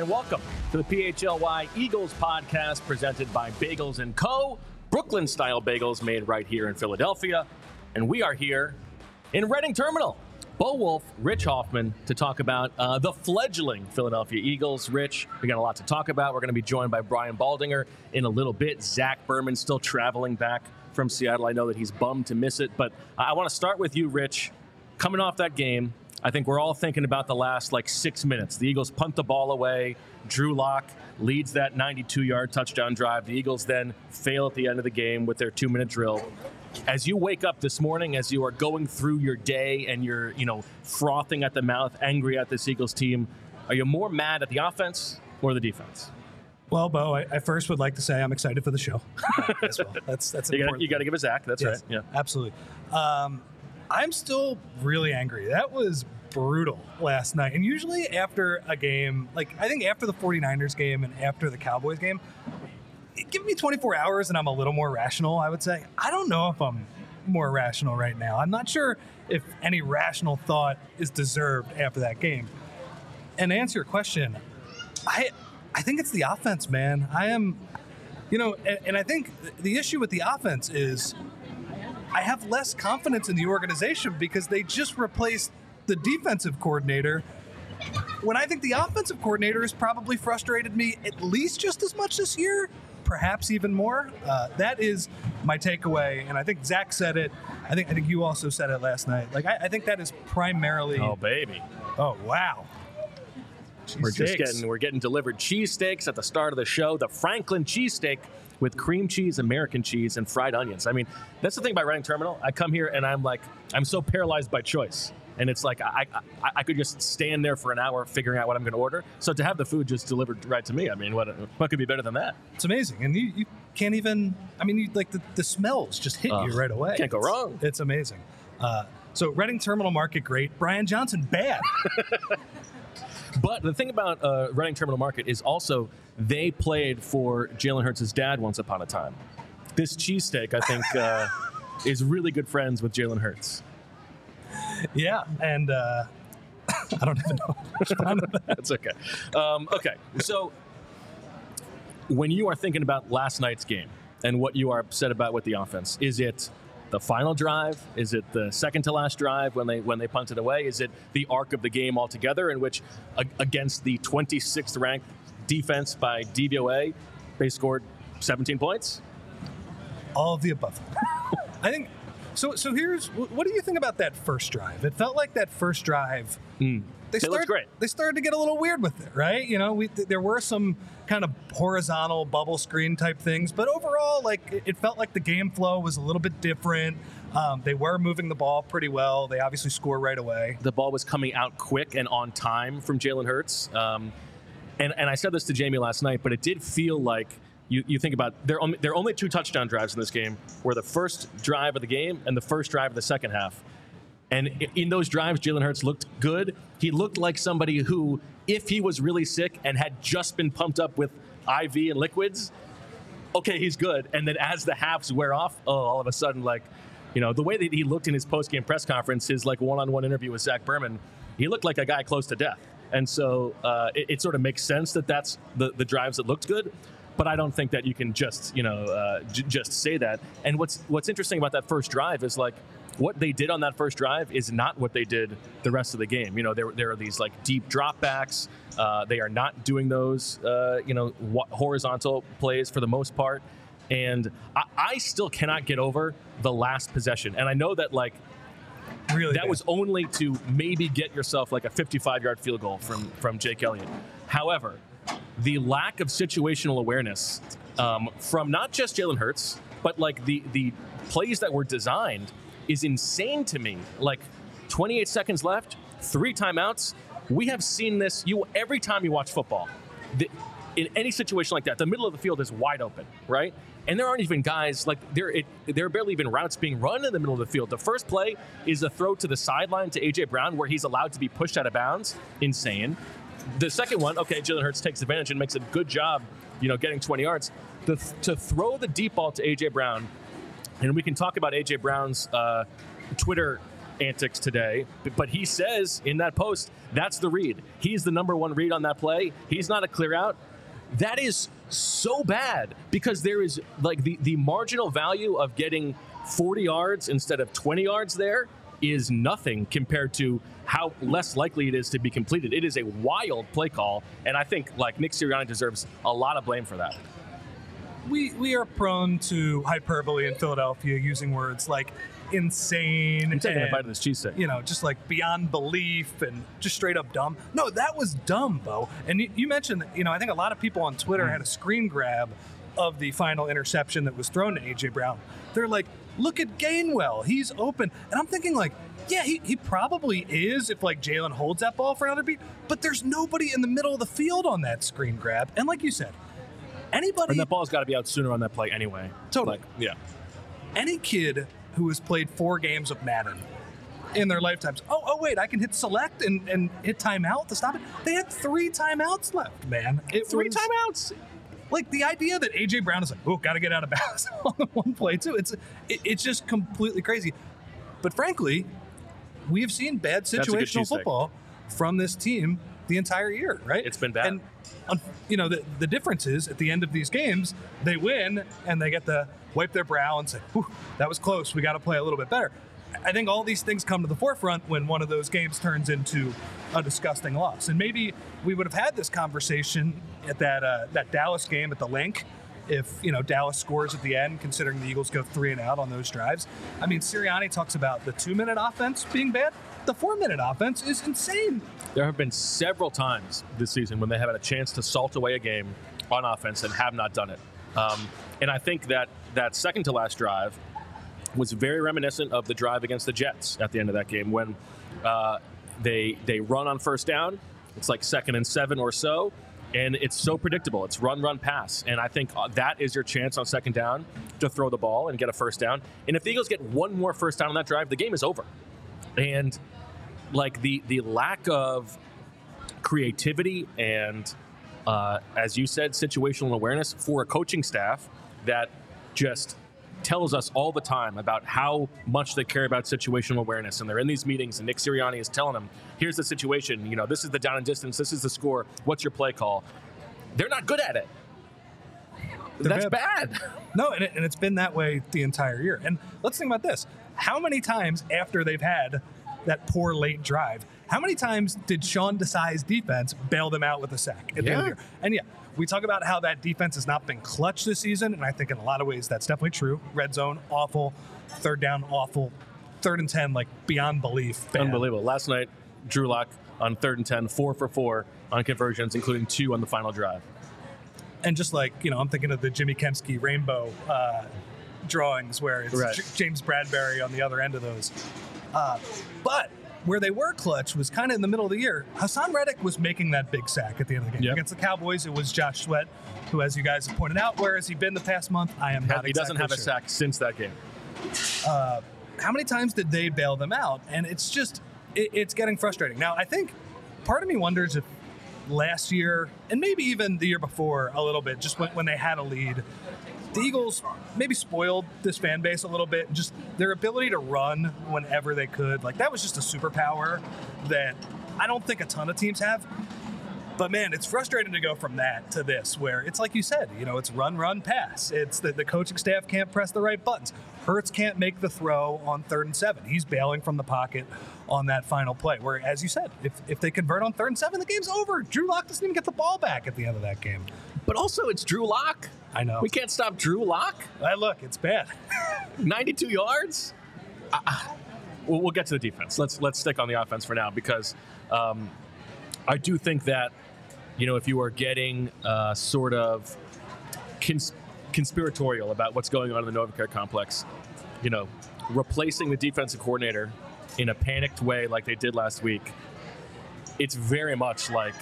And welcome to the PHLY Eagles podcast presented by Bagels and Co. Brooklyn style bagels made right here in Philadelphia. And we are here in Reading Terminal. Bo Wulf, Rich Hofmann to talk about uh, the fledgling Philadelphia Eagles. Rich, we got a lot to talk about. We're going to be joined by Brian Baldinger in a little bit. Zach Berman still traveling back from Seattle. I know that he's bummed to miss it, but I want to start with you, Rich. Coming off that game, I think we're all thinking about the last like six minutes. The Eagles punt the ball away. Drew Lock leads that 92 yard touchdown drive. The Eagles then fail at the end of the game with their two minute drill. As you wake up this morning, as you are going through your day and you're, you know, frothing at the mouth, angry at this Eagles team, are you more mad at the offense or the defense? Well, Bo, I, I first would like to say I'm excited for the show well. That's that's You important. you got to give it Zach. That's Yes, right. Yeah. absolutely. Um, I'm still really angry. That was brutal last night. And usually after a game, like I think after the 49ers game and after the Cowboys game, give me 24 hours and I'm a little more rational, I would say. I don't know if I'm more rational right now. I'm not sure if any rational thought is deserved after that game. And to answer your question, I I think it's the offense, man. I am you know, and, and I think the issue with the offense is I have less confidence in the organization because they just replaced the defensive coordinator. When I think the offensive coordinator has probably frustrated me at least just as much this year, perhaps even more. Uh, that is my takeaway, and I think Zach said it. I think I think you also said it last night. Like I, I think that is primarily. Oh baby. oh, wow. We're just getting we're getting delivered cheesesteaks at the start of the show. The Franklin cheesesteak with cream cheese, American cheese, and fried onions. I mean, that's the thing about Reading Terminal. I come here and I'm like, I'm so paralyzed by choice. And it's like I, I, I could just stand there for an hour figuring out what I'm going to order. So to have the food just delivered right to me, I mean, what what could be better than that? It's amazing, and you, you can't even. I mean, you, like the, the smells just hit Ugh, you right away. can't go It's- wrong. It's amazing. Uh, so Reading Terminal Market, great. Brian Johnson, bad. But the thing about uh, Reading Terminal Market is also they played for Jalen Hurts' dad once upon a time. This cheesesteak, I think, uh, is really good friends with Jalen Hurts. yeah, and uh, I don't even know. how to respond to that. That's okay. Um, okay, so when you are thinking about last night's game and what you are upset about with the offense, is it the final drive? Is it the second to last drive when they when they punted away? Is it the arc of the game altogether, in which a, against the 26th ranked defense by DVOA, they scored 17 points? All of the above. I think. So, so here's what do you think about that first drive? It felt like that first drive. Mm. They started, great. They started to get a little weird with it, right? You know, we th- there were some kind of horizontal bubble screen type things, but overall, like it, it felt like the game flow was a little bit different. Um, they were moving the ball pretty well. They obviously score right away. the ball was coming out quick and on time from Jalen Hurts. Um, and, and I said this to Jamie last night, but it did feel like you, you think about there only, there are only two touchdown drives in this game were the first drive of the game and the first drive of the second half. And in those drives, Jalen Hurts looked good. He looked like somebody who, if he was really sick and had just been pumped up with IV and liquids, okay, he's good. And then as the halves wear off, oh, all of a sudden, like, you know, the way that he looked in his post-game press conference, his like one-on-one interview with Zach Berman, he looked like a guy close to death. And so uh, it, it sort of makes sense that that's the, the drives that looked good. But I don't think that you can just, you know, uh, j- just say that. And what's what's interesting about that first drive is like what they did on that first drive is not what they did the rest of the game. You know, there, there are these like deep dropbacks. Uh, they are not doing those, uh, you know, wa- horizontal plays for the most part. And I, I still cannot get over the last possession. And I know that like Really, that bad. was only to maybe get yourself like a 55 yard field goal from from Jake Elliott. However, the lack of situational awareness um, from not just Jalen Hurts, but like the the plays that were designed is insane to me. Like 28 seconds left, three timeouts. We have seen this. You every time you watch football, the, in any situation like that, the middle of the field is wide open, right? And there aren't even guys like there. It, there are barely even routes being run in the middle of the field. The first play is a throw to the sideline to AJ Brown, where he's allowed to be pushed out of bounds. Insane. The second one, okay, Jalen Hurts takes advantage and makes a good job, you know, getting 20 yards. The, to throw the deep ball to AJ Brown, and we can talk about AJ Brown's uh, Twitter antics today, but he says in that post that's the read. He's the number one read on that play. He's not a clear out. That is so bad because there is like the, the marginal value of getting 40 yards instead of 20 yards there is nothing compared to how less likely it is to be completed. It is a wild play call, and I think like Nick Sirianni deserves a lot of blame for that. We we are prone to hyperbole in Philadelphia, using words like insane. I'm taking and, a bite of this cheese stick. You know, just like beyond belief and just straight up dumb. No, that was dumb, Bo. And you, you mentioned, you know, I think a lot of people on Twitter Hmm. had a screen grab of the final interception that was thrown to AJ Brown. They're like, look at Gainwell, he's open, and I'm thinking like. Yeah, he, he probably is if like Jalen holds that ball for another beat, but there's nobody in the middle of the field on that screen grab. And like you said, anybody And that ball's got to be out sooner on that play anyway. Totally. Like, yeah. any kid who has played four games of Madden in their lifetimes, oh, oh wait, I can hit select and, and hit timeout to stop it. They had three timeouts left, man. It Three was- timeouts. Like the idea that AJ Brown is like, oh, got to get out of bounds on the one play too. It's it, it's just completely crazy. But frankly, we have seen bad situational football from this team the entire year, right? It's been bad. And you know the the difference is at the end of these games they win and they get to wipe their brow and say, Whew, "That was close. We got to play a little bit better." I think all these things come to the forefront when one of those games turns into a disgusting loss. And maybe we would have had this conversation at that uh, that Dallas game at the link if you know Dallas scores at the end, considering the Eagles go three and out on those drives. I mean, Sirianni talks about the two minute offense being bad. The four minute offense is insane. There have been several times this season when they have had a chance to salt away a game on offense and have not done it. Um, and I think that that second to last drive was very reminiscent of the drive against the Jets at the end of that game when uh, they they run on first down. It's like second and seven or so, and it's so predictable. It's run, run, pass, and I think uh, that is your chance on second down to throw the ball and get a first down. And if the Eagles get one more first down on that drive, the game is over. And like the the lack of creativity and uh, as you said situational awareness for a coaching staff that just tells us all the time about how much they care about situational awareness. And they're in these meetings and Nick Sirianni is telling them here's the situation. You know this is the down and distance. This is the score. What's your play call? They're not good at it. They're that's bad. bad. No, and, it, and it's been that way the entire year. And let's think about this: how many times after they've had that poor late drive, how many times did Sean Desai's defense bail them out with a sack at the end of the Yeah. year? And yeah, we talk about how that defense has not been clutch this season, and I think in a lot of ways that's definitely true. Red zone, awful. Third down, awful. Third and ten, like beyond belief. Bad. Unbelievable. Last night, Drew Lock on third and 10, four for four on conversions, including two on the final drive. and just like you know, I'm thinking of the Jimmy Kempski rainbow uh, drawings where it's Right. J- James Bradberry on the other end of those. Uh, but where they were clutch was kind of in the middle of the year. Haason Reddick was making that big sack at the end of the game Yep. against the Cowboys. It was Josh Sweat, who, as you guys have pointed out, where has he been the past month? I am not. he doesn't have exactly a sack since that game. how many times did they bail them out? And it's just, it, it's getting frustrating. Now, I think part of me wonders if last year, and maybe even the year before a little bit, just when, when they had a lead, the Eagles maybe spoiled this fan base a little bit. Just their ability to run whenever they could. Like, that was just a superpower that I don't think a ton of teams have. But man, it's frustrating to go from that to this, where it's like you said, you know, it's run, run, pass. It's that the coaching staff can't press the right buttons. Hurts can't make the throw on third and seven. He's bailing from the pocket on that final play. Where, as you said, if, if they convert on third and seven, the game's over. Drew Lock doesn't even get the ball back at the end of that game. But also, it's Drew Lock. I know. We can't stop Drew Lock. Hey, look, it's bad. 92 yards. We'll, we'll get to the defense. Let's let's stick on the offense for now because um, I do think that you know if you are getting uh, sort of cons- conspiratorial about what's going on in the Novacare complex, you know, replacing the defensive coordinator in a panicked way like they did last week, it's very much like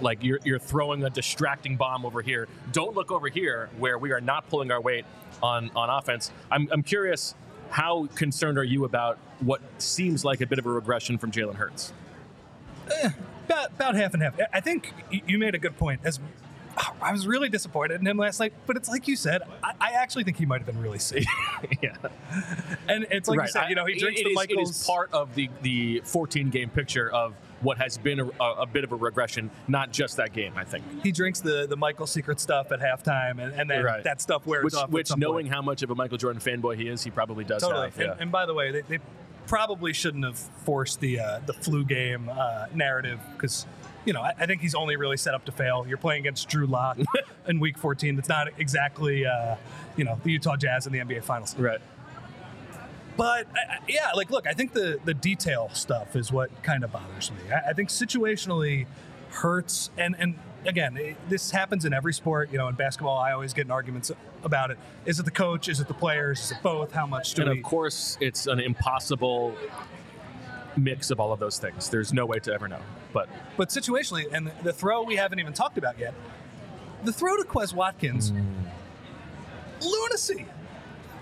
like you're, you're throwing a distracting bomb over here. Don't look over here where we are not pulling our weight on, on offense. I'm, I'm curious, how concerned are you about what seems like a bit of a regression from Jalen Hurts? Eh, about, about half and half. I think you made a good point. As I was really disappointed in him last night, but it's like you said, I, I actually think he might have been really sick. yeah. And it's like you Right. said, you know, he drinks the is- Michaels. It is part of the the 14 game picture of what has been a, a, bit of a regression, not just that game. I think. he drinks the the Michael secret stuff at halftime, and, and then Right. that stuff wears Which, off. which knowing point. how much of a Michael Jordan fanboy he is, he probably does totally. have. Yeah. And, and by the way, they, they probably shouldn't have forced the uh, the flu game uh, narrative because. You know, I, I think he's only really set up to fail. You're playing against Drew Lock in Week 14. That's not exactly, uh, you know, the Utah Jazz in the NBA Finals. right. But I, yeah, like look, I think the the detail stuff is what kind of bothers me. I, I think situationally Hurts, and and again, it, this happens in every sport. You know, in basketball, I always get in arguments about it. Is it the coach? Is it the players? Is it both? How much do And we? of course, it's an impossible mix of all of those things. There's no way to ever know. But But situationally, and the, the throw we haven't even talked about yet, the throw to Quez Watkins, mm. lunacy.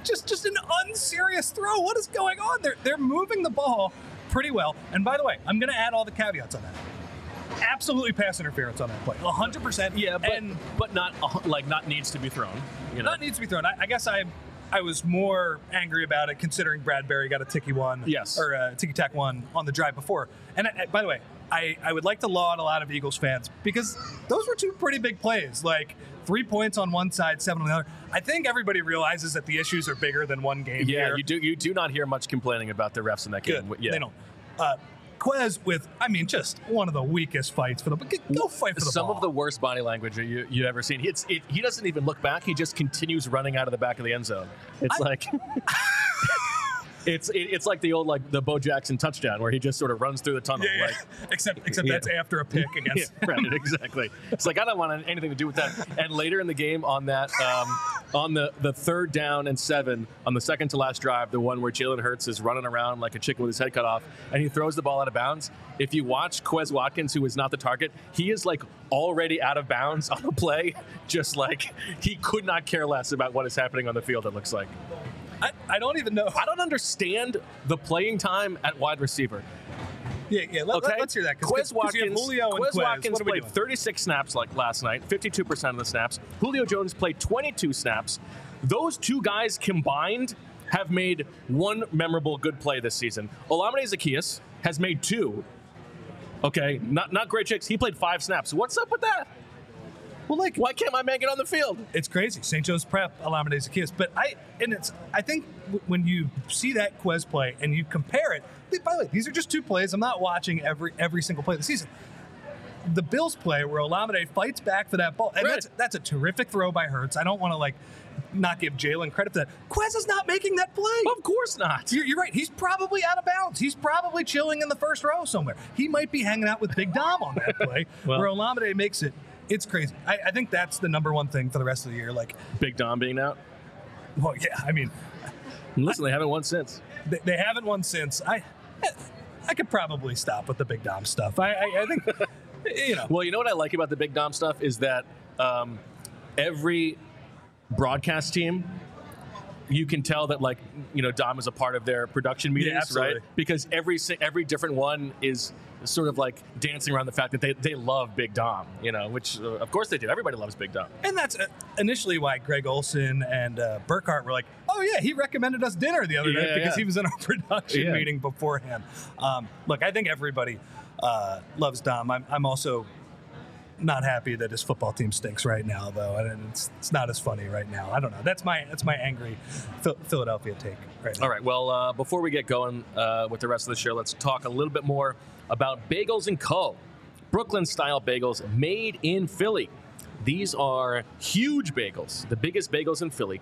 Just just an unserious throw. What is going on? They're they're moving the ball pretty well. And by the way, I'm going to add all the caveats on that. Absolutely pass interference on that play. 100%. yeah, but and but not uh, like not needs to be thrown. You know. not needs to be thrown. I, I guess I I was more angry about it considering Bradberry got a ticky one. Yes. Or a ticky tack one on the drive before. And I- by the way, I, I would like to laud a lot of Eagles fans because those were two pretty big plays. Like three points on one side, seven on the other. I think everybody realizes that the issues are bigger than one game. yeah, here. you do you do not hear much complaining about the refs in that game. Good. Yeah. They don't. Uh, Quez with, I mean, just one of the weakest fights for the. But go fight for the Some ball. of the worst body language you, you've ever seen. It's, it, he doesn't even look back. He just continues running out of the back of the end zone. It's I- like it's it, it's like the old like the Bo Jackson touchdown where he just sort of runs through the tunnel. Yeah, yeah. Like, except except Yeah. that's after a pick yeah, against. right, exactly. It's like I don't want anything to do with that. And later in the game, on that, um, on the the third down and seven, on the second to last drive, the one where Jalen Hurts is running around like a chicken with his head cut off, and he throws the ball out of bounds. If you watch Quez Watkins, who is not the target, he is like already out of bounds on the play, just like he could not care less about what is happening on the field. It looks like. I, I don't even know. I don't understand the playing time at wide receiver. Yeah, yeah. Let, Okay. us hear that. 'cause- Quez 'cause you Watkins, Julio and Quez Quez. Watkins played doing? 36 snaps like last night, 52% of the snaps. Julio Jones played 22 snaps. Those two guys combined have made one memorable good play this season. Olamide Zaccheaus has made two. Okay, not not great chicks. He played five snaps. What's up with that? Well, like Why can't my man get on the field? it's crazy. St. Joe's Prep, Olamide Zaccheaus. But I and it's I think w- when you see that Quez play and you compare it. By the way, these are just two plays. I'm not watching every every single play of the season. The Bills play where Olamide fights back for that ball, and Right. that's that's a terrific throw by Hurts. I don't want to like not give Jalen credit for that. Quez is not making that play. Of course not. You're, you're right. He's probably out of bounds. He's probably chilling in the first row somewhere. He might be hanging out with Big Dom on that play, Well- where Olamide makes it. It's crazy. I, I think that's the number one thing for the rest of the year. Like, Big Dom being out. well, yeah. I mean, Listen, they haven't won since. they, they haven't won since. I, I could probably stop with the Big Dom stuff. I, I, I think, you know, Well, you know what I like about the Big Dom stuff is that um, every broadcast team, you can tell that like you know Dom is a part of their production meetings, absolutely. right? Because every every different one is sort of like dancing around the fact that they, they love Big Dom, you know, which uh, of course they do. Everybody loves Big Dom. and that's uh, initially why Greg Olsen and uh, Burkhardt were like, "Oh yeah, he recommended us dinner the other night because yeah. he was in our production Yeah. meeting beforehand." Um, look, I think everybody uh, loves Dom. I'm, I'm also not happy that his football team stinks right now, though, and it's it's not as funny right now. I don't know. That's my that's my angry Phil- Philadelphia take right now. All right. Well, uh, before we get going uh, with the rest of the show, let's talk a little bit more about Bagels and Co. Brooklyn style bagels made in Philly. These are huge bagels, the biggest bagels in Philly,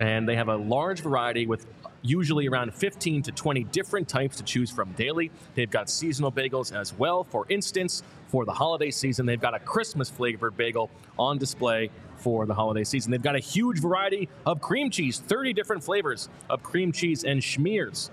and they have a large variety with usually around 15 to 20 different types to choose from daily. They've got seasonal bagels as well. For instance, for the holiday season, they've got a Christmas flavored bagel on display for the holiday season. They've got a huge variety of cream cheese, 30 different flavors of cream cheese and schmears.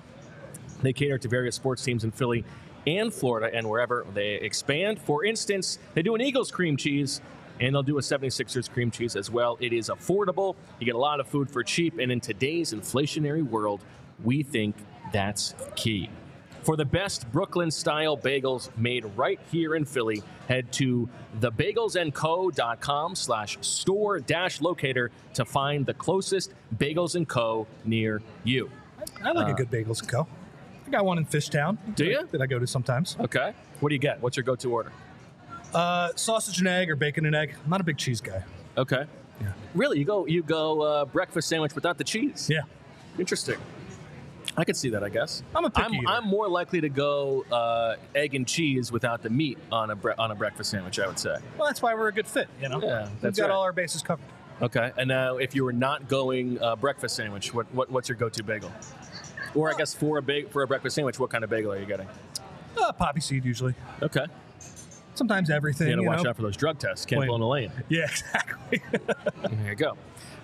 They cater to various sports teams in Philly and Florida and wherever they expand. For instance, they do an Eagles cream cheese and they'll do a 76ers cream cheese as well. It is affordable. You get a lot of food for cheap. And in today's inflationary world, we think that's key. For the best Brooklyn style bagels made right here in Philly, head to thebagelsandco.com slash store dash locator to find the closest Bagels and Co. near you. I like a uh, good Bagels and Co. I got one in Fishtown. Do ya? That I go to sometimes. Okay. What do you get? What's your go-to order? Uh, sausage and egg or bacon and egg. I'm not a big cheese guy. Okay. Yeah. Really, you go you go uh, breakfast sandwich without the cheese. Yeah. Interesting. I could see that. I guess. I'm a picky I'm, eater. I'm more likely to go uh, egg and cheese without the meat on a bre- on a breakfast sandwich. I would say. Well, that's why we're a good fit, you know? Yeah, that's We've got right. all our bases covered. Okay. And now, if you were not going uh, breakfast sandwich, what, what what's your go-to bagel? Or I guess for a bag for a breakfast sandwich, what kind of bagel are you getting? Uh, poppy seed usually. Okay. Sometimes everything. You gotta you watch know? out for those drug tests. Can't pull in a lane. Yeah, exactly. There you go.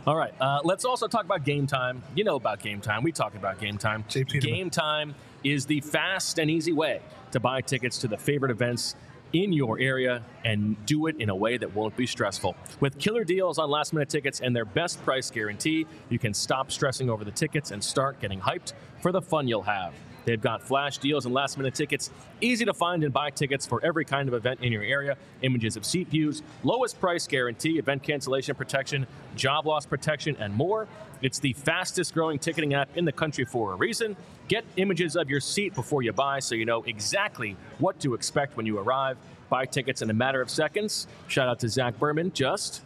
All right. Uh, let's also talk about game time. You know about game time. We talk about game time. Game time is the fast and easy way to buy tickets to the favorite events in your area and do it in a way that won't be stressful. With killer deals on last minute tickets and their best price guarantee, you can stop stressing over the tickets and start getting hyped for the fun you'll have. They've got flash deals and last minute tickets, easy to find and buy tickets for every kind of event in your area, images of seat views, lowest price guarantee, event cancellation protection, job loss protection, and more. It's the fastest growing ticketing app in the country for a reason. Get images of your seat before you buy so you know exactly what to expect when you arrive. Buy tickets in a matter of seconds. Shout out to Zach Berman, just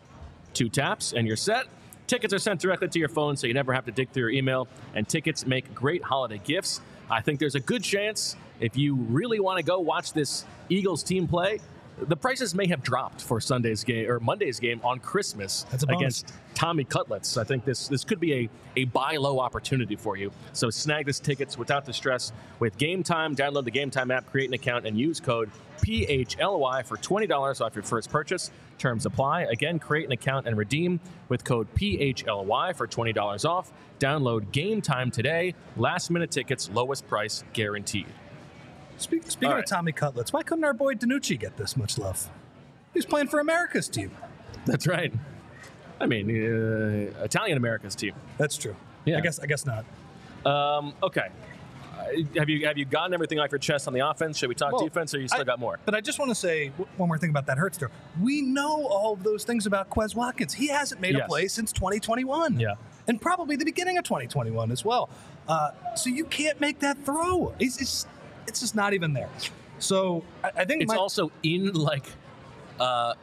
two taps and you're set. Tickets are sent directly to your phone so you never have to dig through your email, and tickets make great holiday gifts. I think there's a good chance if you really want to go watch this Eagles team play, the prices may have dropped for Sunday's game or Monday's game on Christmas That's against Tommy Cutlets. I think this this could be a, a buy low opportunity for you. So snag this tickets without the stress with Game Time. Download the Game Time app, create an account, and use code PHLY for twenty dollars off your first purchase. Terms apply. Again, create an account and redeem with code PHLY for twenty dollars off. Download Game Time today. Last minute tickets, lowest price guaranteed. Speak, speaking All of. Tommy Cutlets, why couldn't our boy Danucci get this much love? He's playing for America's team. That's right. I mean, uh, Italian America's team. That's true. Yeah. I guess I guess not. Um, okay. Uh, have you have you gotten everything off your chest on the offense? Should we talk Well, defense, or you still I- got more? But I just want to say one more thing about that Hurts throw. We know all of those things about Quez Watkins. He hasn't made Yes. a play since 2021. Yeah. And probably the beginning of 2021 as well. Uh, so you can't make that throw. It's, it's, it's just not even there. So I, I think It's my, also in like uh,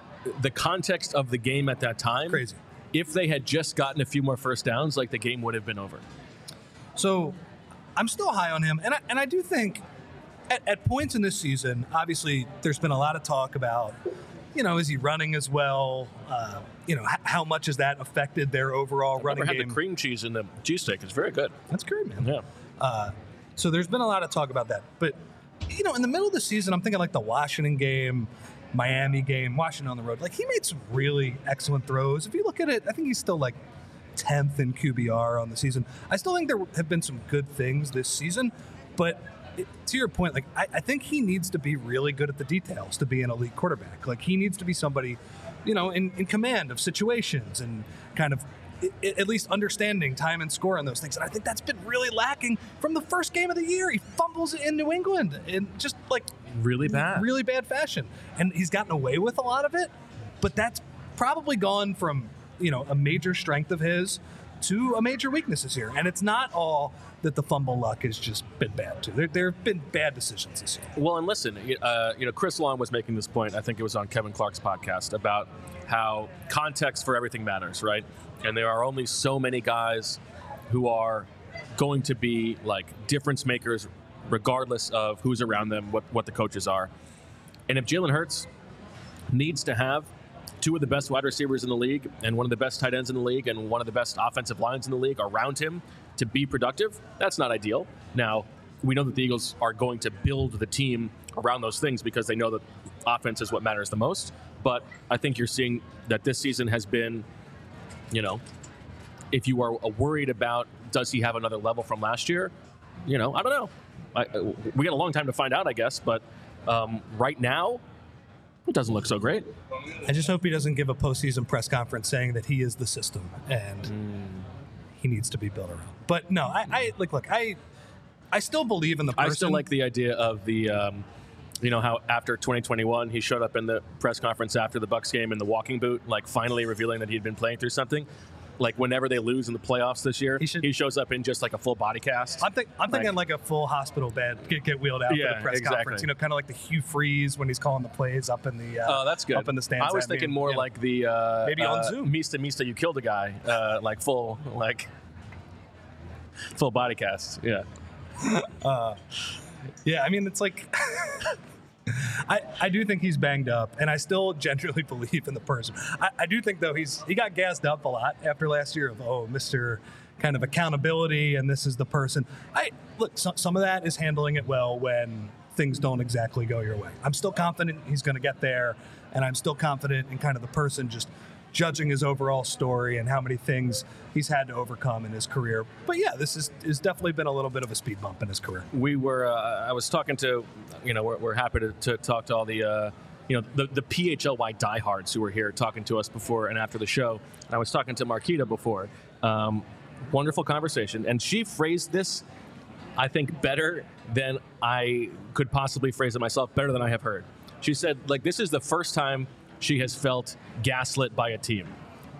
the context of the game at that time. crazy. If they had just gotten a few more first downs, like the game would have been over. So I'm still high on him, and I, and I do think at, at points in this season, obviously, there's been a lot of talk about, you know, is he running as well? Uh, you know, h- how much has that affected their overall running Never had game? the cream cheese in the cheesesteak. It's very good. That's great, man. Yeah. Uh, so there's been a lot of talk about that, but you know, in the middle of the season, I'm thinking like the Washington game. Miami game, Washington on the road. Like he made some really excellent throws. If you look at it, I think he's still like 10th in QBR on the season. I still think there have been some good things this season, but it, to your point, like I, I think he needs to be really good at the details to be an elite quarterback. Like he needs to be somebody, you know, in, in command of situations and kind of at least understanding time and score on those things. And I think that's been really lacking from the first game of the year. He fumbles in New England in just like Really bad. really bad fashion. And he's gotten away with a lot of it, but that's probably gone from, you know, a major strength of his to a major weakness this year. And it's not all that the fumble luck has just been bad too. There, there have been bad decisions this year. Well, and listen, uh, you know, Chris Long was making this point. I think it was on Kevin Clark's podcast about how context for everything matters, right? And there are only so many guys who are going to be like difference makers, regardless of who's around them, what what the coaches are. And if Jalen Hurts needs to have two of the best wide receivers in the league and one of the best tight ends in the league and one of the best offensive lines in the league around him to be productive, that's not ideal. Now, we know that the Eagles are going to build the team around those things because they know that offense is what matters the most. But I think you're seeing that this season has been, you know, if you are worried about does he have another level from last year, you know, I don't know. I, we got a long time to find out, I guess. But um, right now, it doesn't look so great. I just hope he doesn't give a postseason press conference saying that he is the system and he needs to be built around. But no, I, I like look, I I still believe in the person. I still like the idea of the, um, you know, how after 2021 he showed up in the press conference after the Bucs game in the walking boot, like finally revealing that he'd been playing through something. Like whenever they lose in the playoffs this year, He should- he shows up in just like a full body cast. I'm, think, I'm thinking like a full hospital bed get, get wheeled out for Yeah, the press exactly. conference. You know, kind of like the Hugh Freeze when he's calling the plays up in the. Uh, Oh, that's good. Up in the stands. I was thinking more like the uh, Maybe on uh, Zoom. Mista Mista, you killed a guy, uh, like full like full body cast. Yeah. Yeah, I mean, it's like. I, I do think he's banged up, and I still genuinely believe in the person. I, I do think though he's he got gassed up a lot after last year of oh Mister kind of accountability, and this is the person. I look so, some of that is handling it well when things don't exactly go your way. I'm still confident he's going to get there, and I'm still confident in kind of the person just judging his overall story and how many things he's had to overcome in his career. But yeah, this is has definitely been a little bit of a speed bump in his career. we were uh, i was talking to you know we're, we're happy to, to talk to all the uh, you know the, the phly diehards who were here talking to us before and after the show and i was talking to marquita before um, wonderful conversation and she phrased this i think better than i could possibly phrase it myself better than i have heard she said like this is the first time she has felt gaslit by a team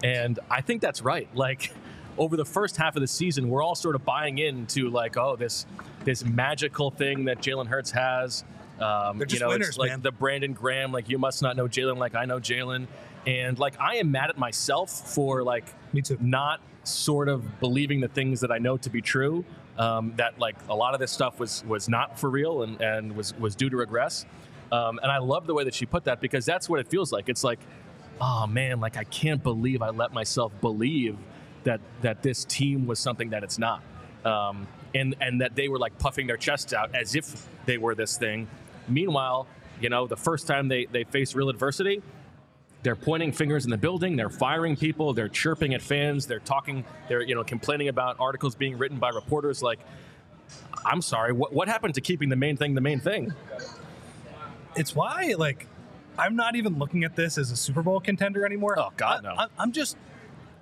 and I think that's right. Like over the first half of the season, we're all sort of buying into like, oh, this this magical thing that Jalen Hurts has. Um, They're just you know, winners, it's like man. the Brandon Graham, like you must not know Jalen like I know Jalen. And like I am mad at myself for like Me too. not sort of believing the things that I know to be true. Um, that like a lot of this stuff was was not for real and, and was was due to regress. Um, and I love the way that she put that because that's what it feels like. It's like, oh man, like I can't believe I let myself believe that that this team was something that it's not, um, and and that they were like puffing their chests out as if they were this thing. Meanwhile, you know, the first time they they face real adversity, they're pointing fingers in the building they're firing people they're chirping at fans they're talking they're you know complaining about articles being written by reporters like i'm sorry what, what happened to keeping the main thing the main thing it's why like I'm not even looking at this as a Super Bowl contender anymore. Oh, God, I, no. I, am just.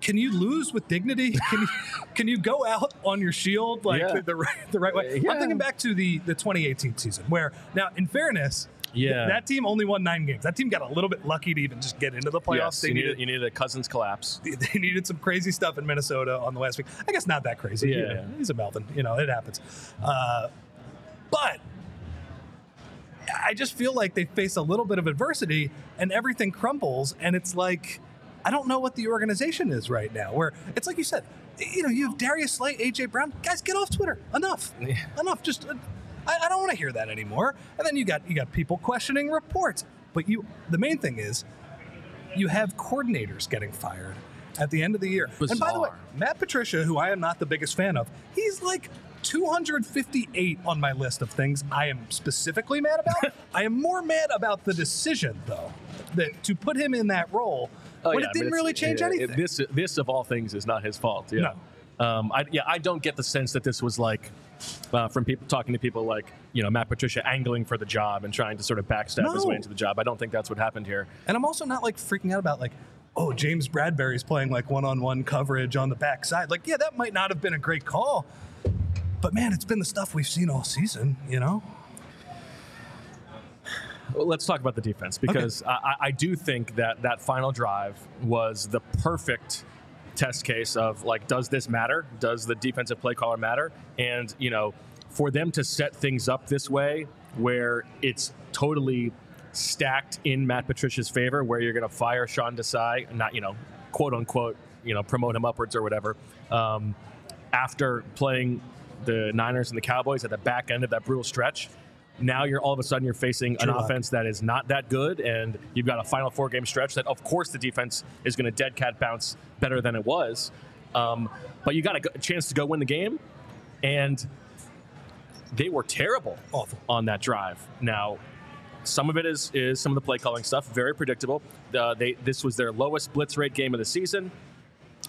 Can you lose with dignity? Can you can you go out on your shield like Yeah. the, the right the right way? Yeah. I'm thinking back to the the 2018 season where now in fairness. Yeah. that team only won nine games. That team got a little bit lucky to even just get into the playoffs. yes they you needed, needed, you needed a Cousins collapse they needed some crazy stuff in Minnesota on the last week. I guess not that crazy. Yeah, You know, he's a Melvin. You know, it happens. Uh, but I just feel like they face a little bit of adversity and everything crumbles, and it's like I don't know what the organization is right now. Where it's like you said, you know, you have Darius Slay, AJ Brown. Guys, get off Twitter. Enough. Yeah. Enough. Just. Uh, I, I don't want to hear that anymore. And then you got you got people questioning reports. But you, the main thing is, you have coordinators getting fired at the end of the year. And by the way, Matt Patricia, who I am not the biggest fan of, he's like 258 on my list of things I am specifically mad about. I am more mad about the decision, though, that to put him in that role Oh, when yeah, it didn't really change anything. it- this this of all things is not his fault yeah No. um, I, yeah I don't get the sense that this was like uh, from people talking to people like you know Matt Patricia angling for the job and trying to sort of backstab his way into the job I don't think that's what happened here And I'm also not like freaking out about like, oh, James Bradberry's playing like one-on-one coverage on the backside. Like, yeah, that might not have been a great call, but man, it's been the stuff we've seen all season. You know? Well, let's talk about the defense because I, I- I do think that that final drive was the perfect test case of like, does this matter? Does the defensive play caller matter? And you know, for them to set things up this way, where it's totally stacked in Matt Patricia's favor, where you're going to fire Sean Desai, not you know, quote unquote, you know, promote him upwards or whatever, um, after playing the Niners and the Cowboys at the back end of that brutal stretch. Now you're all of a sudden you're facing an offense that is not that good, and you've got a final four game stretch that, of course, the defense is going to dead cat bounce better than it was. Um, but you got a chance to go win the game, and they were terrible Awful. on that drive. Now, some of it is is some of the play calling stuff, very predictable. Uh, they this was their lowest blitz rate game of the season.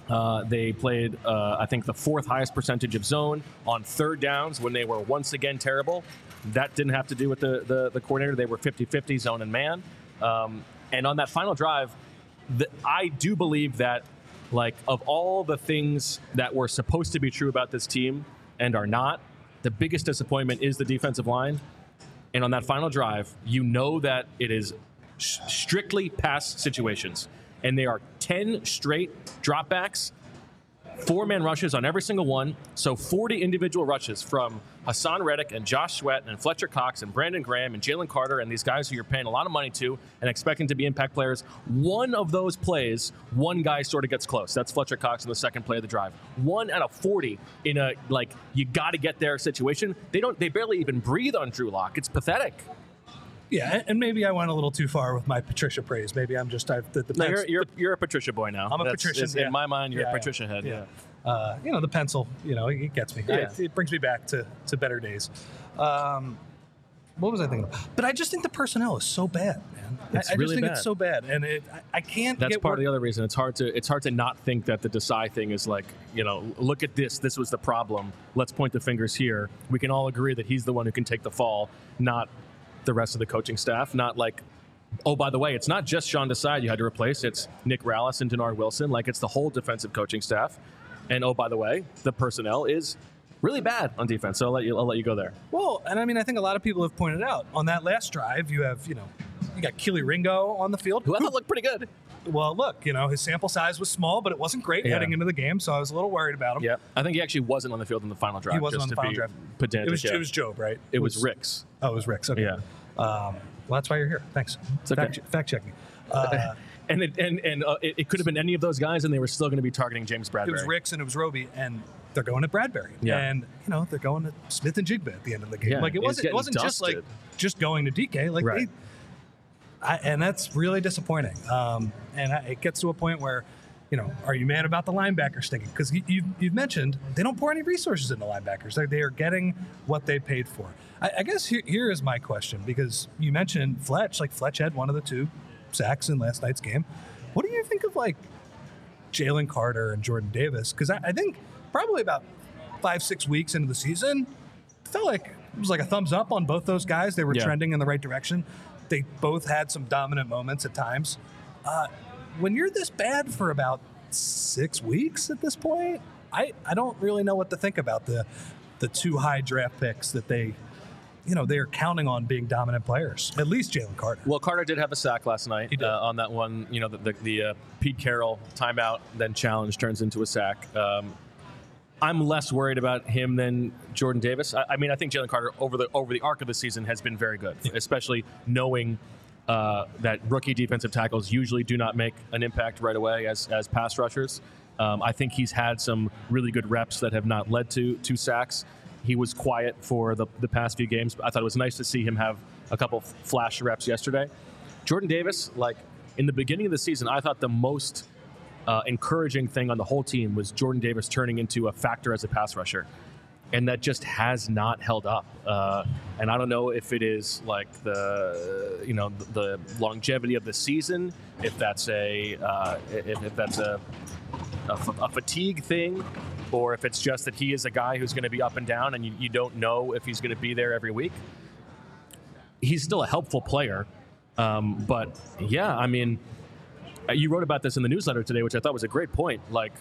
Uh, they played, uh, I think, the fourth highest percentage of zone on third downs when they were once again terrible. That didn't have to do with the, the, the coordinator. They were 50 50 zone and man. Um, and on that final drive, the, I do believe that, like, of all the things that were supposed to be true about this team and are not, the biggest disappointment is the defensive line. And on that final drive, you know that it is sh- strictly pass situations. And they are 10 straight dropbacks, four man rushes on every single one. So 40 individual rushes from Haason Reddick and Josh Sweat and Fletcher Cox and Brandon Graham and Jalen Carter and these guys who you're paying a lot of money to and expecting to be impact players. One of those plays, one guy sort of gets close. That's Fletcher Cox in the second play of the drive. One out of 40 in a like you got to get there situation. They don't. They barely even breathe on Drew Lock. It's pathetic. Yeah, and maybe I went a little too far with my Patricia praise. Maybe I'm just I've, the, the No, you're, you're, you're a Patricia boy now. I'm a That's- Patrician. yeah. In my mind, you're Yeah, a I. Patricia head. Yeah. Uh, you know, the pencil, you know, it gets me. Yeah. It, it brings me back to, to better days. Um, what was I thinking of? But I just think the personnel is so bad, man. I- It's I, just really think bad. it's so bad. And it, I, I can't That's part wor- of the other reason. It's hard to it's hard to not think that the Desai thing is like you know look at this. This was the problem. Let's point the fingers here. We can all agree that he's the one who can take the fall, not the rest of the coaching staff. Not like oh by the way, it's not just Sean Desai you had to replace. It's Nick Rallis and Dennard Wilson. Like it's the whole defensive coaching staff. And oh by the way, the personnel is really bad on defense. So I'll let you I'll let you go there. Well, and I mean, I think a lot of people have pointed out on that last drive, you have, you know, you got Kelee Ringo on the field. Who I thought looked pretty good. Well, look, you know, his sample size was small, but it wasn't great Yeah. heading into the game, so I was a little worried about him. Yeah, I think he actually wasn't on the field in the final drive. He wasn't on the final drive. Pedantic. It was yeah. it was Jobe, right? It was Ricks. Oh, it was Ricks. Okay. Yeah. Um, well, that's why you're here. Thanks. okay. Fact, fact checking. Uh, And it, and and uh, it, it could have been any of those guys, and they were still going to be targeting James Bradberry. it was Ricks and it was Roby, and they're going to Bradberry. Yeah. And you know they're going to Smith-Njigba at the end of the game. Yeah, like it wasn't. It wasn't just like just going to DK. Like Right. they, I, and that's really disappointing. Um, and I, it gets to a point where. You know, are you mad about the linebacker sticking? Because you, you've, you've mentioned they don't pour any resources into linebackers. They, they are getting what they paid for. I, I guess here, here is my question because you mentioned Fletch. Like Fletch had one of the two sacks in last night's game. What do you think of like Jalen Carter and Jordan Davis because I, I think probably about five six weeks into the season, I felt like it was like a thumbs up on both those guys. They were Yeah. trending in the right direction. They both had some dominant moments at times. Uh, when you're this bad for about six weeks at this point, I, I don't really know what to think about the the two high draft picks that they. You know they're counting on being dominant players. At least Jalen Carter. Well, Carter did have a sack last night. Uh, on that one. You know, the the, the uh, Pete Carroll timeout, then challenge turns into a sack. Um, I'm less worried about him than Jordan Davis. I, I mean, I think Jalen Carter over the over the arc of the season has been very good, especially knowing uh, that rookie defensive tackles usually do not make an impact right away as as pass rushers. Um, I think he's had some really good reps that have not led to to sacks. He was quiet for the, the past few games. But I thought it was nice to see him have a couple flash reps yesterday. Jordan Davis, like in the beginning of the season, I thought the most uh, encouraging thing on the whole team was Jordan Davis turning into a factor as a pass rusher. And that just has not held up. Uh, and I don't know if it is like the you know the, the longevity of the season, if that's a uh, if, if that's a, a, f- a fatigue thing, or if it's just that he is a guy who's going to be up and down, and you, you don't know if he's going to be there every week. He's still a helpful player, um, but yeah, I mean, Uh, you wrote about this in the newsletter today, which I thought was a great point. Like,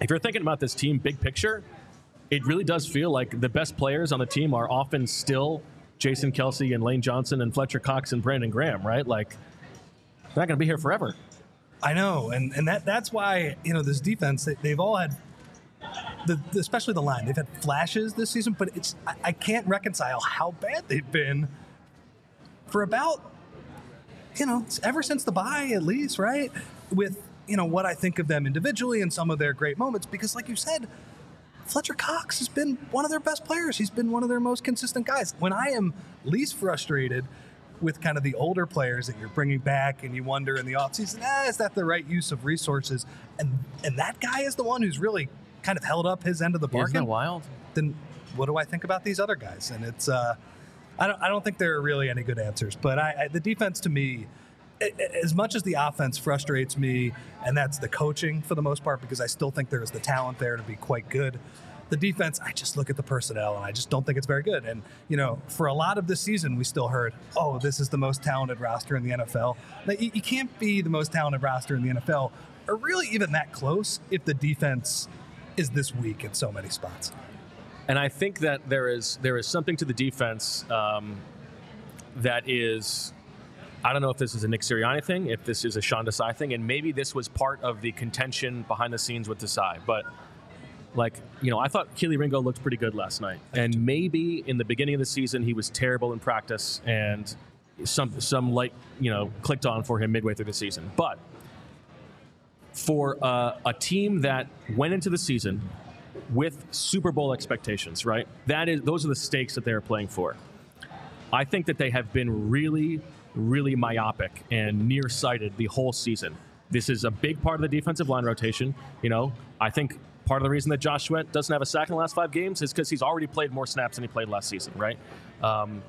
if you're thinking about this team big picture, it really does feel like the best players on the team are often still Jason Kelce and Lane Johnson and Fletcher Cox and Brandon Graham, right? Like, they're not going to be here forever. I know, and and that that's why you know this defense they, they've all had. The, especially the line, they've had flashes this season, but it's I, I can't reconcile how bad they've been for about you know ever since the bye at least, right? With you know what I think of them individually and some of their great moments, because like you said, Fletcher Cox has been one of their best players. He's been one of their most consistent guys. When I am least frustrated with kind of the older players that you're bringing back and you wonder in the offseason, ah, is that the right use of resources? And and that guy is the one who's really kind of held up his end of the Isn't bargain. wild? Then what do I think about these other guys? And it's uh, I don't I don't think there are really any good answers. But I, I the defense to me. As much as the offense frustrates me, and that's the coaching for the most part, because I still think there is the talent there to be quite good the defense, I just look at the personnel and I just don't think it's very good. And, you know, for a lot of this season, we still heard, oh, this is the most talented roster in the NFL. You can't be the most talented roster in the NFL, or really even that close, if the defense is this weak in so many spots. And I think that there is there is something to the defense um, that is. I don't know if this is a Nick Sirianni thing, if this is a Sean Desai thing, and maybe this was part of the contention behind the scenes with Desai. But like you know, I thought Kelee Ringo looked pretty good last night, and maybe in the beginning of the season he was terrible in practice, and some some light you know clicked on for him midway through the season. But for uh, a team that went into the season with Super Bowl expectations, right? That is those are the stakes that they are playing for. I think that they have been really, really myopic and nearsighted the whole season. This is a big part of the defensive line rotation. You know, I think part of the reason that Josh Sweat doesn't have a sack in the last five games is because he's already played more snaps than he played last season, right? Um,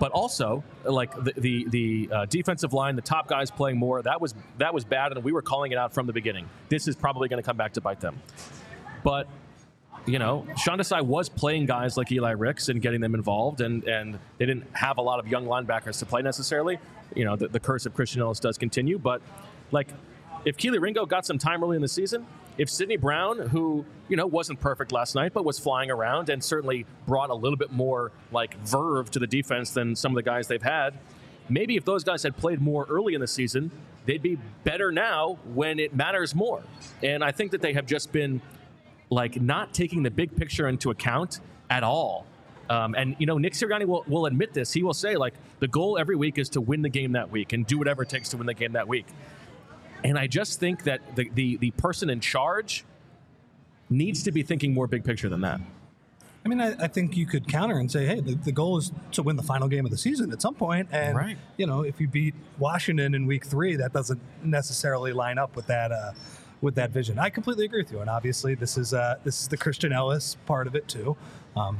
but also, like the the, the uh, defensive line, the top guys playing more. That was that was bad, and we were calling it out from the beginning. This is probably going to come back to bite them. But you know, Sean Desai was playing guys like Eli Ricks and getting them involved, and, and they didn't have a lot of young linebackers to play necessarily. You know, the, the curse of Christian Elliss does continue, but like if Kelee Ringo got some time early in the season, if Sydney Brown, who you know wasn't perfect last night, but was flying around and certainly brought a little bit more like verve to the defense than some of the guys they've had, maybe if those guys had played more early in the season, they'd be better now when it matters more. And I think that they have just been like not taking the big picture into account at all. Um, and you know, Nick Sirianni will, will admit this. He will say like the goal every week is to win the game that week and do whatever it takes to win the game that week. And I just think that the, the, the person in charge needs to be thinking more big picture than that. I mean, I, I, think you could counter and say, hey, the, the, goal is to win the final game of the season at some point. And, right. you know, if you beat Washington in week three, that doesn't necessarily line up with that. Uh, with that vision, I completely agree with you. And obviously, this is uh, this is the Christian Elliss part of it too. Um,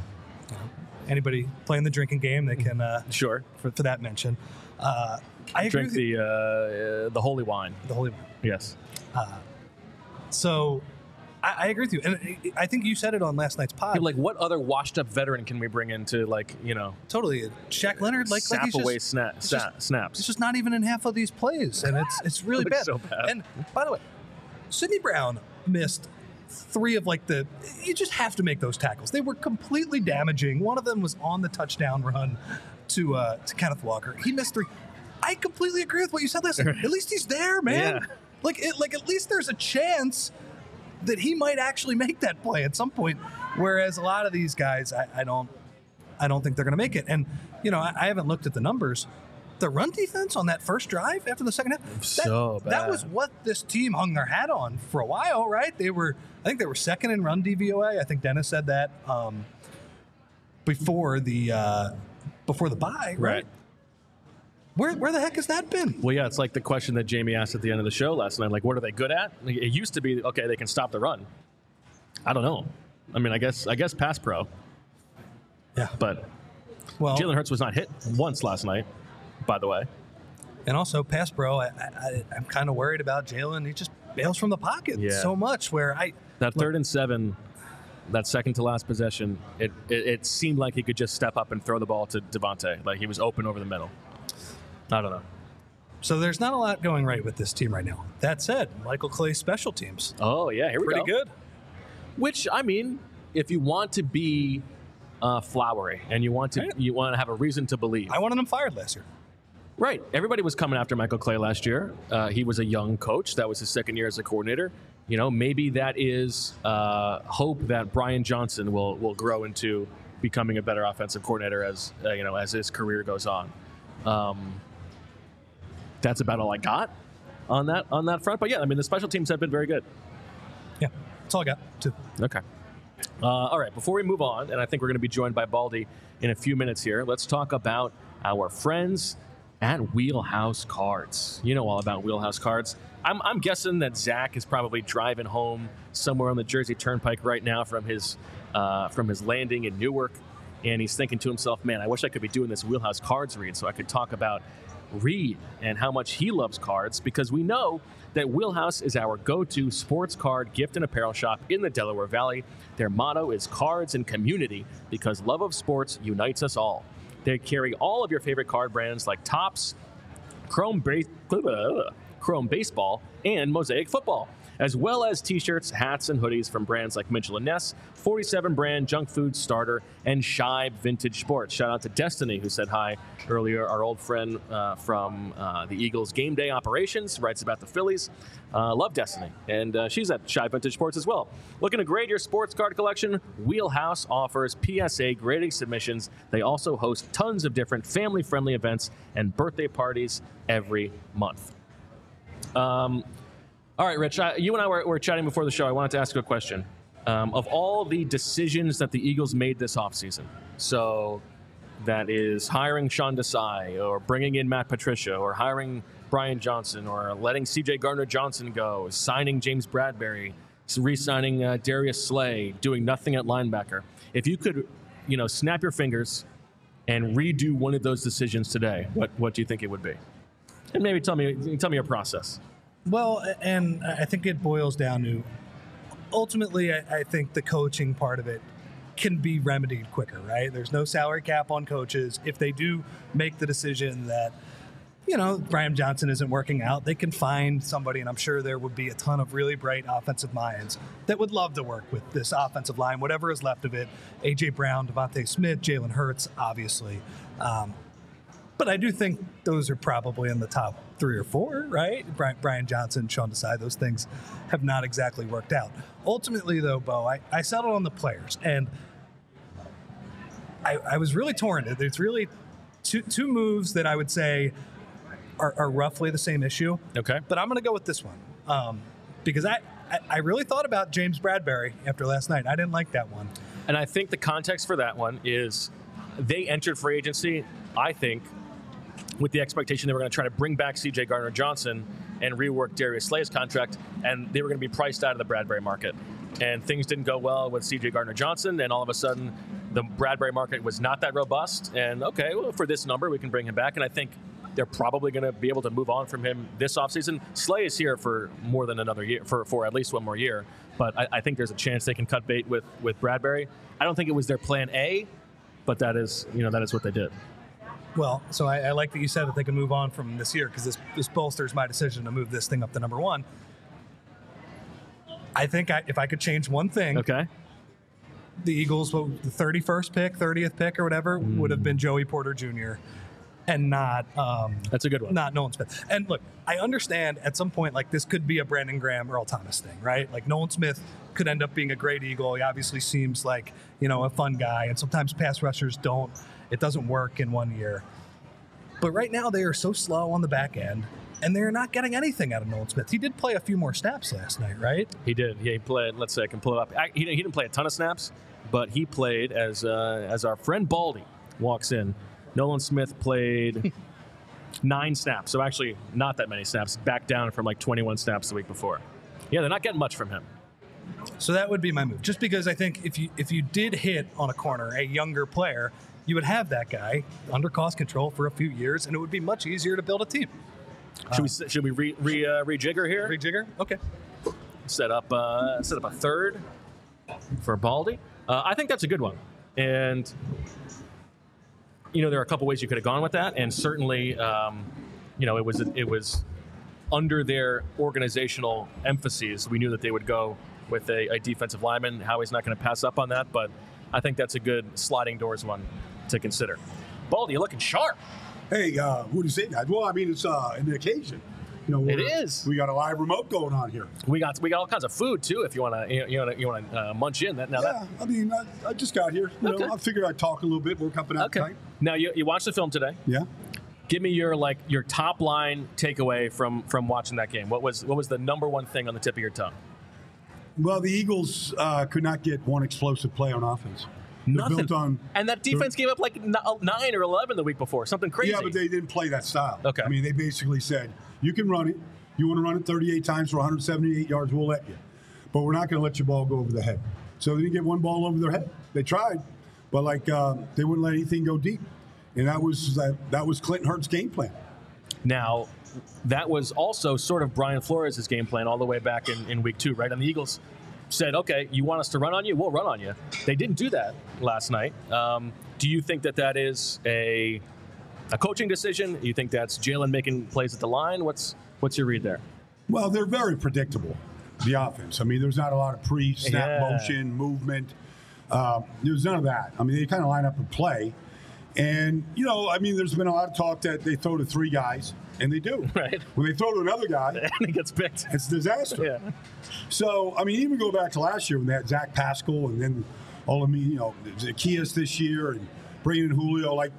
you know, anybody playing the drinking game, they can uh, sure for, for that mention. Uh, I drink the uh, the holy wine. The holy wine. Yes. Uh, so I, I, agree with you, and I think you said it on last night's pod. like, what other washed-up veteran can we bring into, like, you know, totally Shaq Leonard, like, snap like he's away just, snap, just, snaps. It's just not even in half of these plays, and it's it's really bad. So bad. And by the way, Sydney Brown missed three of like the you just have to make those tackles. They were completely damaging. One of them was on the touchdown run to uh, to Kenneth Walker. He missed three. I completely agree with what you said. Listen, at least he's there, man. Yeah. Like, it, like at least there's a chance that he might actually make that play at some point. Whereas a lot of these guys, I, I don't, I don't think they're going to make it. And you know, I, I, haven't looked at the numbers. The run defense on that first drive after the second half, that, so bad. that was what this team hung their hat on for a while, right? They were, I think they were second in run DVOA. I think Dennis said that um, before the uh, before the bye, right? right? Where, where the heck has that been? Well, yeah, it's like the question that Jamie asked at the end of the show last night. Like, what are they good at? It used to be okay, they can stop the run. I don't know. I mean, I guess I guess pass pro. Yeah, but well, Jalen Hurts was not hit once last night. By the way, and also pass pro. I, I, am kind of worried about Jalen. He just bails from the pocket yeah. so much. Where I that third and seven that second to last possession, it, it, it, seemed like he could just step up and throw the ball to DeVonta. Like he was open over the middle. I don't know. So there's not a lot going right with this team right now. That said, Michael Clay's special teams. Oh yeah, here we pretty go. good. Which I mean, if you want to be uh, flowery and you want to right. you want to have a reason to believe. I wanted him fired last year. Right. Everybody was coming after Michael Clay last year. Uh, he was a young coach. That was his second year as a coordinator. You know, maybe that is uh, hope that Brian Johnson will will grow into becoming a better offensive coordinator as uh, you know as his career goes on. Um, that's about all I got on that on that front. But yeah, I mean the special teams have been very good. Yeah, that's all I got too. Okay. Uh, all right. Before we move on, and I think we're going to be joined by Baldy in a few minutes here. Let's talk about our friends at Wheelhouse Cards. You know all about Wheelhouse Cards. I'm, I'm guessing that Zach is probably driving home somewhere on the Jersey Turnpike right now from his uh, from his landing in Newark, and he's thinking to himself, "Man, I wish I could be doing this Wheelhouse Cards read so I could talk about Reed and how much he loves cards because we know that Wheelhouse is our go to sports card gift and apparel shop in the Delaware Valley. Their motto is cards and community because love of sports unites us all. They carry all of your favorite card brands like Topps, Chrome, ba- Chrome Baseball, and Mosaic Football. as well as t-shirts, hats, and hoodies from brands like Mitchell & Ness, 47 brand, Junk Food Starter, and Shibe Vintage Sports. Shout out to Destiny, who said hi earlier, our old friend uh, from uh, the Eagles game day operations, writes about the Phillies. Uh, love Destiny, and uh, she's at Shibe Vintage Sports as well. Looking to grade your sports card collection? Wheelhouse offers PSA grading submissions. They also host tons of different family-friendly events and birthday parties every month. Um, all right, Rich, I, you and I were, were chatting before the show. I wanted to ask you a question. Um, of all the decisions that the Eagles made this offseason, so that is hiring Sean Desai or bringing in Matt Patricia or hiring Brian Johnson or letting CJ Gardner Johnson go, signing James Bradberry, re signing uh, Darius Slay, doing nothing at linebacker. If you could, you know, snap your fingers and redo one of those decisions today, what, what do you think it would be? And maybe tell me, tell me your process. Well, and I think it boils down to ultimately, I, I think the coaching part of it can be remedied quicker, right? There's no salary cap on coaches. If they do make the decision that, you know, Brian Johnson isn't working out, they can find somebody, and I'm sure there would be a ton of really bright offensive minds that would love to work with this offensive line, whatever is left of it. AJ Brown, DeVonta Smith, Jalen Hurts, obviously. Um, but I do think those are probably in the top three or four, right? Brian Johnson, Sean Desai, those things have not exactly worked out. Ultimately, though, Bo, I, I settled on the players, and I, I was really torn. There's really two, two moves that I would say are, are roughly the same issue. Okay. But I'm going to go with this one um, because I, I, I really thought about James Bradberry after last night. I didn't like that one. And I think the context for that one is they entered free agency, I think, with the expectation they were going to try to bring back CJ Gardner Johnson and rework Darius Slay's contract, and they were going to be priced out of the Bradberry market. And things didn't go well with CJ Gardner Johnson, and all of a sudden, the Bradberry market was not that robust. And okay, well, for this number, we can bring him back. And I think they're probably going to be able to move on from him this offseason. Slay is here for more than another year, for, for at least one more year. But I, I think there's a chance they can cut bait with, with Bradberry. I don't think it was their plan A, but that is, you know, that is what they did. Well, so I, I, like that you said that they can move on from this year because this, this bolsters my decision to move this thing up to number one. I think I, if I could change one thing, okay, the Eagles, the 31st pick, 30th pick, or whatever, mm. would have been Joey Porter Jr. and not. Um, That's a good one. Not Nolan Smith. And look, I understand at some point, like this could be a Brandon Graham, Earl Thomas thing, right? Like Nolan Smith could end up being a great Eagle. He obviously seems like you know a fun guy, and sometimes pass rushers don't it doesn't work in one year. But right now, they are so slow on the back end, and they're not getting anything out of Nolan Smith. He did play a few more snaps last night, right? He did. Yeah, he played. Let's say I can pull it up. I, he, he, didn't play a ton of snaps, but he played as uh, as our friend Baldy walks in. Nolan Smith played nine snaps, so actually not that many snaps. Back down from like 21 snaps the week before. Yeah, they're not getting much from him. So that would be my move. Just because I think if you if you did hit on a corner, a younger player, you would have that guy under cost control for a few years, and it would be much easier to build a team. Should we should we re, re uh, rejigger here? Rejigger, okay. Set up uh, set up a third for Baldy. Uh, I think that's a good one, and you know there are a couple ways you could have gone with that, and certainly um, you know it was it was under their organizational emphases. We knew that they would go with a, a defensive lineman. Howie's not going to pass up on that, but I think that's a good sliding doors one to consider. Baldy, you're looking sharp. Hey, uh, what do you say, guys? Well, I mean, it's uh, an occasion. You know, it is. We got a live remote going on here. We got we got all kinds of food too. If you want to you want to you want to uh, munch in that now. Yeah, that, I mean, I, I, just got here. You okay. know, I figured I'd talk a little bit. We're coming out okay. Now you, you watched the film today. Yeah. Give me your like your top line takeaway from from watching that game. What was what was the number one thing on the tip of your tongue? Well, the Eagles uh, could not get one explosive play on offense. Nothing. On, and that defense gave up like nine or eleven the week before, something crazy. Yeah, but they didn't play that style. Okay. I mean, they basically said, "You can run it. You want to run it 38 times for 178 yards, we'll let you, but we're not going to let your ball go over the head." So they didn't get one ball over their head. They tried, but like uh, they wouldn't let anything go deep, and that was that, that was Clint Hurtt's game plan. Now, that was also sort of Brian Flores' game plan all the way back in, in week two, right? On the Eagles said, okay, you want us to run on you? We'll run on you. They didn't do that last night. Um, do you think that that is a, a coaching decision? You think that's Jalen making plays at the line? What's, what's your read there? Well, they're very predictable. the offense. I mean, there's not a lot of pre-snap Yeah. motion, movement. Um, there's none of that. I mean, they kind of line up and play. And, you know, I mean, there's been a lot of talk that they throw to three guys, and they do. Right. When they throw to another guy, and he gets picked. it's a disaster. Yeah. So, I mean, even go back to last year when they had Zach Pascal and then Olamide, you know, Zaccheaus this year and bringing in Julio. Like,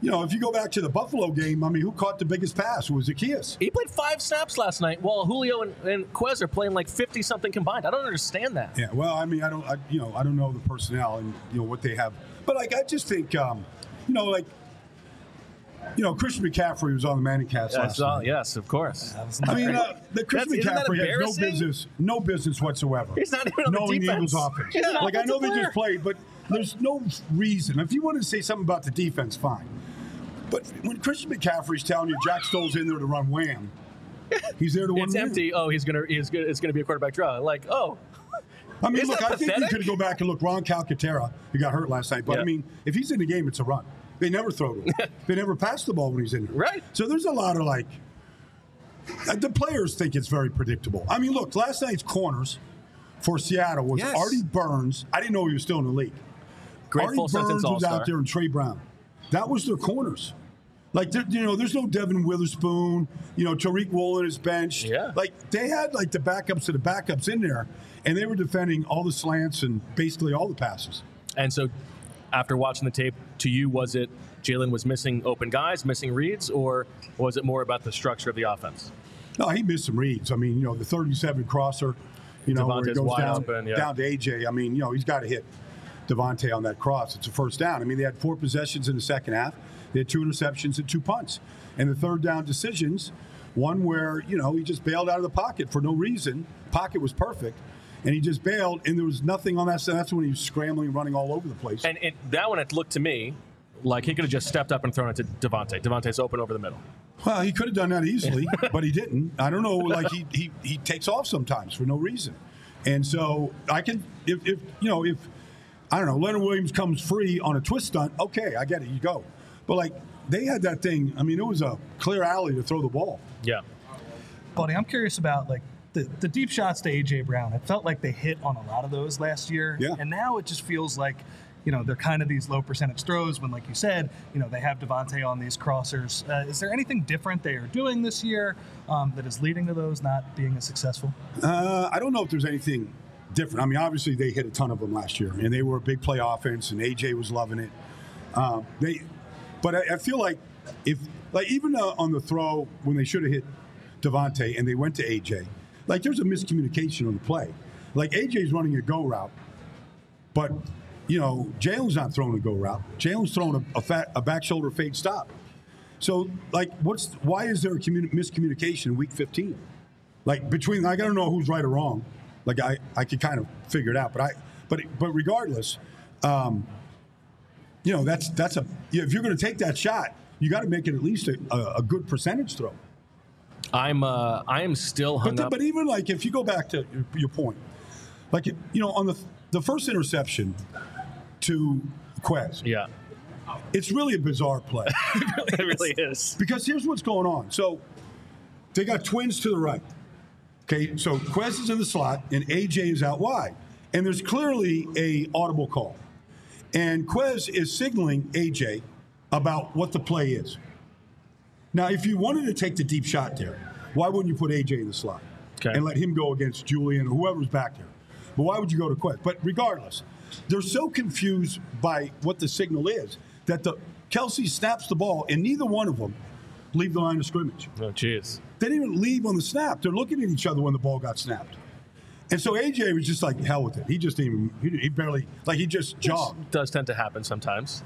you know, if you go back to the Buffalo game, I mean, who caught the biggest pass? It was Zaccheaus. He played five snaps last night while Julio and, and Quez are playing like 50 something combined. I don't understand that. Yeah, well, I mean, I don't, I, you know, I don't know the personnel and you know what they have, but like, I just think, um, you know, like, you know, Christian McCaffrey was on the Manning cast last That's all, night. yes, of course. I mean, uh, the Christian That's- McCaffrey has no embarrassing? business, no business whatsoever. He's not even on the knowing defense. Eagles offense. He's an like I know offensive they just played, but there's no reason. If you want to say something about the defense, fine. But when Christian McCaffrey's telling you Jack Stoll's in there to run wham, he's there to win. It's empty. Oh, he's gonna he's gonna it's gonna be a quarterback draw. Like, oh, I mean, Isn't look, that I think you could go back and look. Grant Calcaterra, he got hurt last night, but I mean, if he's in the game, it's a run. They never throw to him. they never pass the ball when he's in there. Right. So there's a lot of like. uh, The players think it's very predictable. I mean, look, last night's corners for Seattle was Yes. Artie Burns. I didn't know he was still in the league. great Artie Burns was out there and Tre Brown. That was their corners. Like you know, there's no Devon Witherspoon. You know, Tariq Woolen is benched. Yeah. Like they had like the backups to the backups in there, and they were defending all the slants and basically all the passes. And so, after watching the tape, to you, was it Jalen was missing open guys, missing reads, or was it more about the structure of the offense? No, he missed some reads. I mean, you know, the 37 crosser, you know, where he goes down, open, yeah. down to AJ. I mean, you know, he's got to hit DeVonta on that cross. It's a first down. I mean, they had four possessions in the second half. They had two interceptions and two punts. And the third down decisions, one where, you know, he just bailed out of the pocket for no reason. Pocket was perfect. And he just bailed, and there was nothing on that side. That's when he was scrambling, running all over the place. And it, that one, it looked to me like he could have just stepped up and thrown it to DeVonta. DeVonta's open over the middle. Well, he could have done that easily, but he didn't. I don't know. Like he, he he takes off sometimes for no reason, and so I can if, if you know if I don't know Leonard Williams comes free on a twist stunt. Okay, I get it. You go, but like they had that thing. I mean, it was a clear alley to throw the ball. Yeah. Buddy, I'm curious about like the, the deep shots to AJ Brown. It felt like they hit on a lot of those last year. Yeah. And now it just feels like, you know, they're kind of these low percentage throws when, like you said, you know, they have DeVonta on these crossers. Uh, is there anything different they are doing this year um, that is leading to those not being as successful? Uh, I don't know if there's anything different. I mean, obviously they hit a ton of them last year, and they were a big play offense, and AJ was loving it. Um, they, but I, I feel like if like even uh, on the throw when they should have hit DeVonta and they went to AJ, like there's a miscommunication on the play. Like AJ's running a go route, but you know Jalen's not throwing a go route. Jalen's throwing a, a, fat, a back shoulder fade stop. So like, what's why is there a communi- miscommunication in week 15? Like between, like, I don't know who's right or wrong. Like I, I could kind of figure it out, but I, but but regardless, um, you know that's that's a if you're going to take that shot, you got to make it at least a, a, a good percentage throw. I'm uh, I am still hung But, the, up. but even like if you go back to your, your point, like you know on the the first interception to Quez, yeah, it's really a bizarre play. it really is. Because here's what's going on. So they got twins to the right. Okay, so Quez is in the slot and AJ is out wide. And there's clearly a audible call. And Quez is signaling AJ about what the play is. Now, if you wanted to take the deep shot there, why wouldn't you put AJ in the slot Okay. and let him go against Julian or whoever's back there? But why would you go to Quez? But regardless, they're so confused by what the signal is that the Kelce snaps the ball and neither one of them leave the line of scrimmage. Oh, jeez. They didn't even leave on the snap. They're looking at each other when the ball got snapped. And so AJ was just like hell with it. He just didn't even, he, he barely, like he just jogged. Does tend to happen sometimes.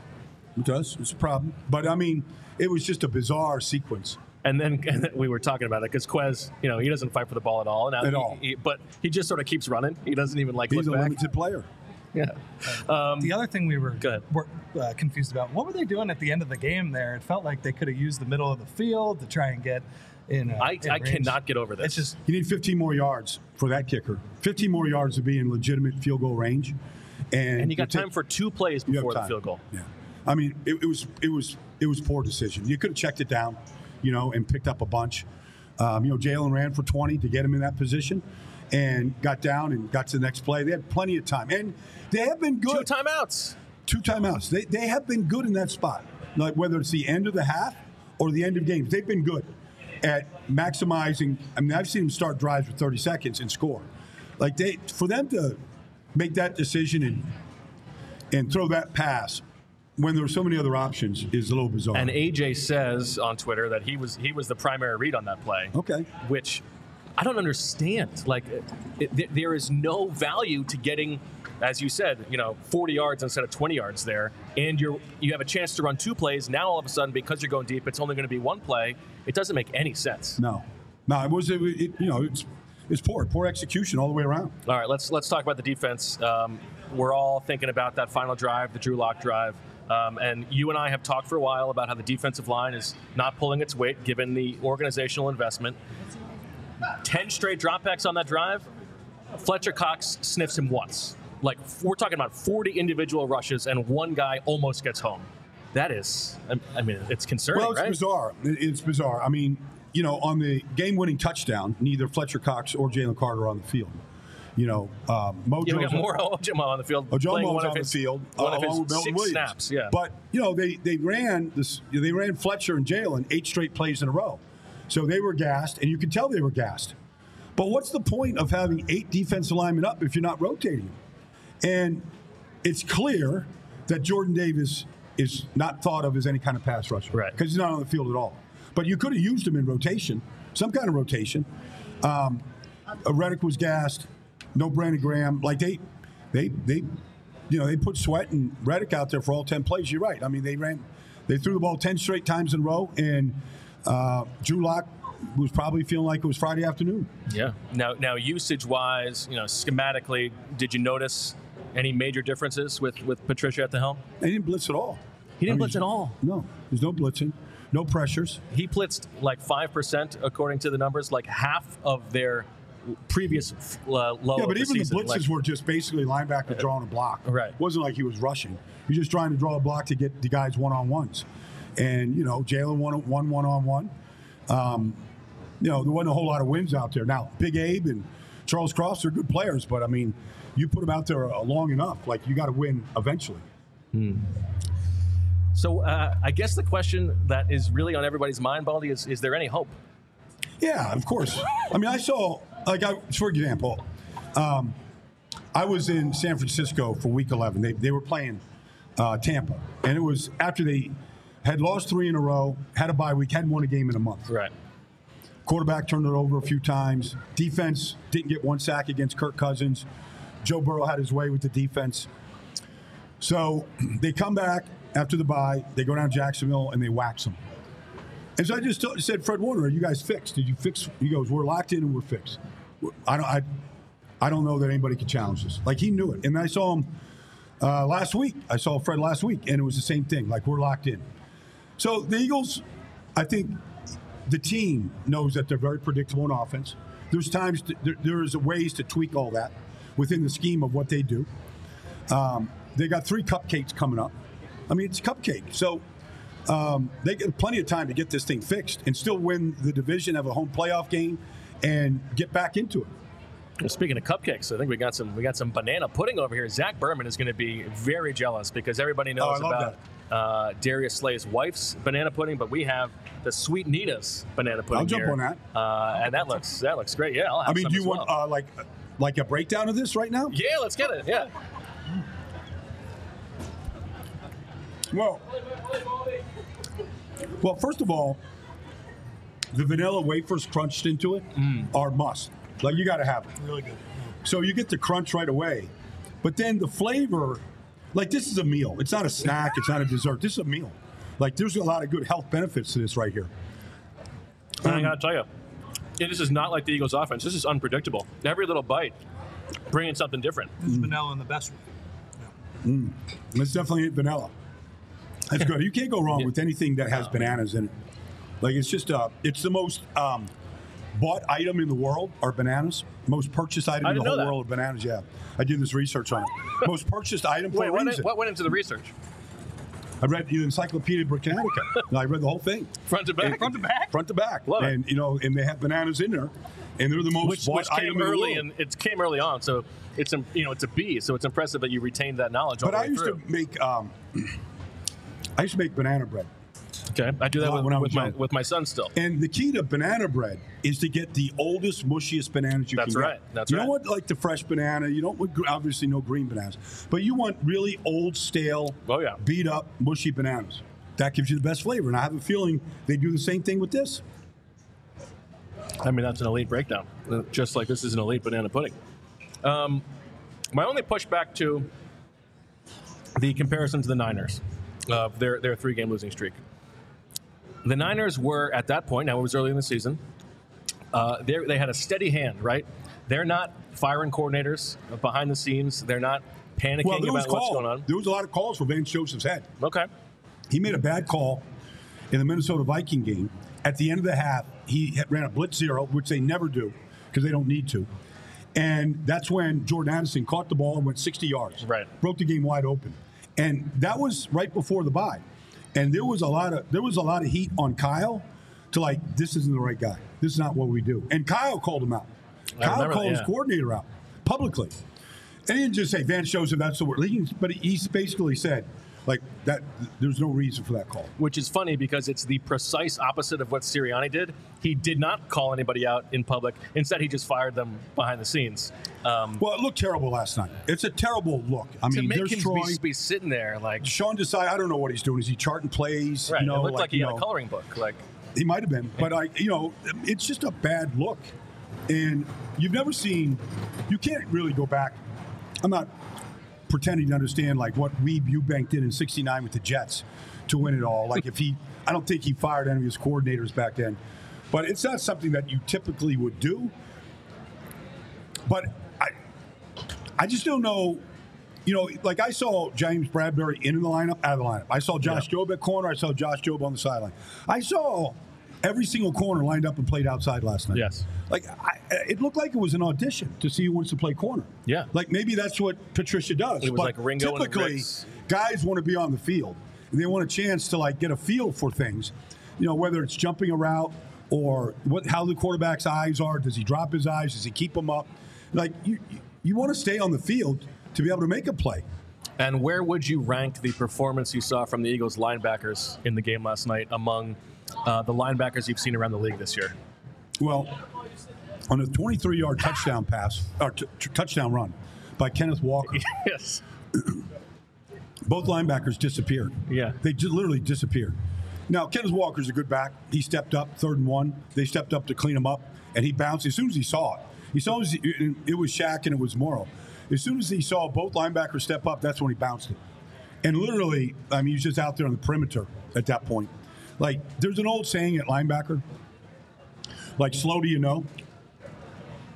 It does. It's a problem. But I mean, it was just a bizarre sequence. And then, and then we were talking about it because Quez, you know, he doesn't fight for the ball at all. Now At he- all. he- but he just sort of keeps running. He doesn't even like He's a back. limited player. Yeah. Um, The other thing we were, Go ahead. were uh, confused about, what were they doing at the end of the game there? It felt like they could have used the middle of the field to try and get in. Uh, I, in I cannot get over this. It's just You need 15 more yards for that kicker. 15 more yards to be in legitimate field goal range. And, and you got time ta- for two plays before the field goal. Yeah. I mean, it, it was it was it was poor decision. You could have checked it down, you know, and picked up a bunch. Um, you know, Jalen ran for 20 to get him in that position, and got down and got to the next play. They had plenty of time, and they have been good. Two timeouts. Two timeouts. They they have been good in that spot. Like whether it's the end of the half or the end of games, they've been good at maximizing. I mean, I've seen them start drives with 30 seconds and score. Like they for them to make that decision and and throw that pass when there were so many other options is a little bizarre. And AJ says on Twitter that he was he was the primary read on that play. Okay. Which I don't understand. Like, it, there is no value to getting, as you said, you know, 40 yards instead of 20 yards there, and you're you have a chance to run two plays. Now all of a sudden, because you're going deep, it's only going to be one play. It doesn't make any sense. no, no, it was it, it, you know it's it's poor, poor execution all the way around. All right, let's let's talk about the defense. Um, we're all thinking about that final drive, the Drew Lock drive. Um, and you and I have talked for a while about how the defensive line is not pulling its weight given the organizational investment. 10 straight dropbacks on that drive. Fletcher Cox sniffs him once. Like, we're talking about 40 individual rushes, and one guy almost gets home. That is, I- I mean, it's concerning, Well, it's right? bizarre. It's bizarre. I mean, you know, on the game-winning touchdown, neither Fletcher Cox or Jalen Carter are on the field. You know, um, Mojo. Yeah, we got more Ojomo on the field. Ojomo playing was one of on the field One uh, of along his with Milton Williams. snaps, yeah. But you know, they they ran this. They ran Fletcher and Jalen eight straight plays in a row, so they were gassed, and you could tell they were gassed. But what's the point of having eight defensive linemen up if you're not rotating? And it's clear that Jordan Davis is not thought of as any kind of pass rusher, Right. Because he's not on the field at all. But you could have used him in rotation, some kind of rotation. Um, Reddick was gassed. No Brandon Graham. Like they, they, they, you know, they put Sweat and Reddick out there for all ten plays. You're right. I mean, they ran, they threw the ball ten straight times in a row, and uh, Drew Lock was probably feeling like it was Friday afternoon. Yeah. Now, now usage-wise, you know, schematically, did you notice any major differences with with Patricia at the helm? They didn't blitz at all. He didn't I mean, blitz at all. No, there's no blitzing, no pressures. He blitzed like five percent according to the numbers, like half of their previous uh, low. Yeah, but the even the season. blitzes Like, were just basically linebacker drawing a block. Right. It wasn't like he was rushing. He was just trying to draw a block to get the guys one on ones. And, you know, Jalen won one one on one. Um, You know, there wasn't a whole lot of wins out there. Now, Big Abe and Charles Cross are good players, but I mean, you put them out there uh, long enough, like you got to win eventually. so uh, I guess the question that is really on everybody's mind, Baldy, is: Is there any hope? Yeah, of course. I mean, I saw, like, I, for example, um, I was in San Francisco for week 11. They, they were playing uh, Tampa, and it was after they had lost three in a row, had a bye week, hadn't won a game in a month. Right. Quarterback turned it over a few times. Defense didn't get one sack against Kirk Cousins. Joe Burrow had his way with the defense. So they come back after the bye, they go down to Jacksonville, and they wax them. And so I just told, said, Fred Warner, are you guys fixed? Did you fix? He goes, we're locked in and we're fixed. I don't, I, I don't know that anybody could challenge this. Like he knew it. And I saw him uh, last week. I saw Fred last week, and it was the same thing. Like we're locked in. So the Eagles, I think the team knows that they're very predictable in offense. There's times to, there, there's ways to tweak all that within the scheme of what they do. Um, they got three cupcakes coming up. I mean, it's cupcake. So um, they get plenty of time to get this thing fixed and still win the division, have a home playoff game, and get back into it. Well, speaking of cupcakes, I think we got some we got some banana pudding over here. Zach Berman is going to be very jealous because everybody knows Oh, about uh, Darius Slay's wife's banana pudding, but we have the Sweet Nita's banana pudding. I'll jump here. on that. Uh, and that looks that looks great. Yeah, I'll have I mean, do you want well. uh, like like a breakdown of this right now? yeah, let's get it. Yeah. Well, well, first of all, the vanilla wafers crunched into it mm. are must. Like you got to have them. Really good. So you get the crunch right away, but then the flavor, like this is a meal. It's not a snack. It's not a dessert. This is a meal. Like there's a lot of good health benefits to this right here. And I um, gotta tell you, yeah, this is not like the Eagles' offense. This is unpredictable. Every little bite, bringing something different. This is vanilla in the best way. Mm. It's definitely vanilla. That's good. You can't go wrong with anything that has bananas in it. Like it's just uh, it's the most um, bought item in the world are bananas. Most purchased item in the whole world are bananas. Yeah, I did this research on it. Most purchased item for Wait, a what, reason. what went into the research? I read the Encyclopedia Britannica. I read the whole thing. Front to back. Front to back? Front to back. Love it. and you know, and they have bananas in there, and they're the most which, bought which item came in the early world. and it came early on. So it's you know it's a B. So it's impressive that you retained that knowledge. all But I used through. to make um, I used to make banana bread. Okay, I do that with, When I with my with my son still. And the key to banana bread is to get the oldest, mushiest bananas you That's can right. get. That's you right. You don't want like the fresh banana. You don't want obviously no green bananas, but you want really old, stale, Oh, yeah. beat up, mushy bananas. That gives you the best flavor. And I have a feeling they do the same thing with this. I mean, that's an elite breakdown, uh, just like this is an elite banana pudding. Um, my only pushback to the comparison to the Niners, uh, their their three game losing streak. The Niners were at that point. Now it was early in the season. Uh, they they had a steady hand, right? They're not firing coordinators behind the scenes. They're not panicking Well, there was about what's call. going on. There was a lot of calls for Vance Joseph's head. Okay, He made a bad call in the Minnesota Viking game. At the end of the half, he ran a blitz zero, which they never do because they don't need to. And that's when Jordan Addison caught the ball and went 60 yards. Right. Broke the game wide open. And that was right before the bye. And there was a lot of there was a lot of heat on Kyle to like, this isn't the right guy. This is not what we do. And Kyle called him out. I Kyle called that, his coordinator out publicly. And he didn't just say Vance Joseph, that's the word. But he basically said, like, that there's no reason for that call. which is funny because it's the precise opposite of what Sirianni did. He did not call anybody out in public. Instead, he just fired them behind the scenes. Um, Well, it looked terrible last night. It's a terrible look. I mean, him Troy. be, be sitting there like Sean Desai, I don't know what he's doing. Is he charting plays? right, You know, it looked like, he you had a coloring book. Like He might have been, but I, you know, it's just a bad look. And you've never seen. You can't really go back. I'm not pretending to understand like what Weeb Eubank did in '69 with the Jets to win it all. Like if he, I don't think he fired any of his coordinators back then, but it's not something that you typically would do. But I, I just don't know. You know, like I saw James Bradberry in the lineup, out of the lineup. I saw Josh Jobe at corner. I saw Josh Jobe on the sideline. I saw every single corner lined up and played outside last night. Yes. Like I, it looked like it was an audition to see who wants to play corner. Yeah. Like maybe that's what Patricia does. It was but like Ringo and typically, Ricks. guys want to be on the field and they want a chance to like get a feel for things. You know, whether it's jumping a route or what how the quarterback's eyes are. Does he drop his eyes? Does he keep them up? Like you, you want to stay on the field to be able to make a play. And where would you rank the performance you saw from the Eagles linebackers in the game last night among uh, the linebackers you've seen around the league this year? Well, on a 23-yard touchdown pass or t- t- touchdown run by Kenneth Walker, yes. both linebackers disappeared. Yeah. They just literally disappeared. Now, Kenneth Walker's a good back. He stepped up, third and one. They stepped up to clean him up, and he bounced as soon as he saw it. He saw it, it was Shaq and it was Morrow. As soon as he saw both linebackers step up, that's when he bounced it. And literally, I mean, he was just out there on the perimeter at that point. Like, there's an old saying at linebacker, like, slow do you know?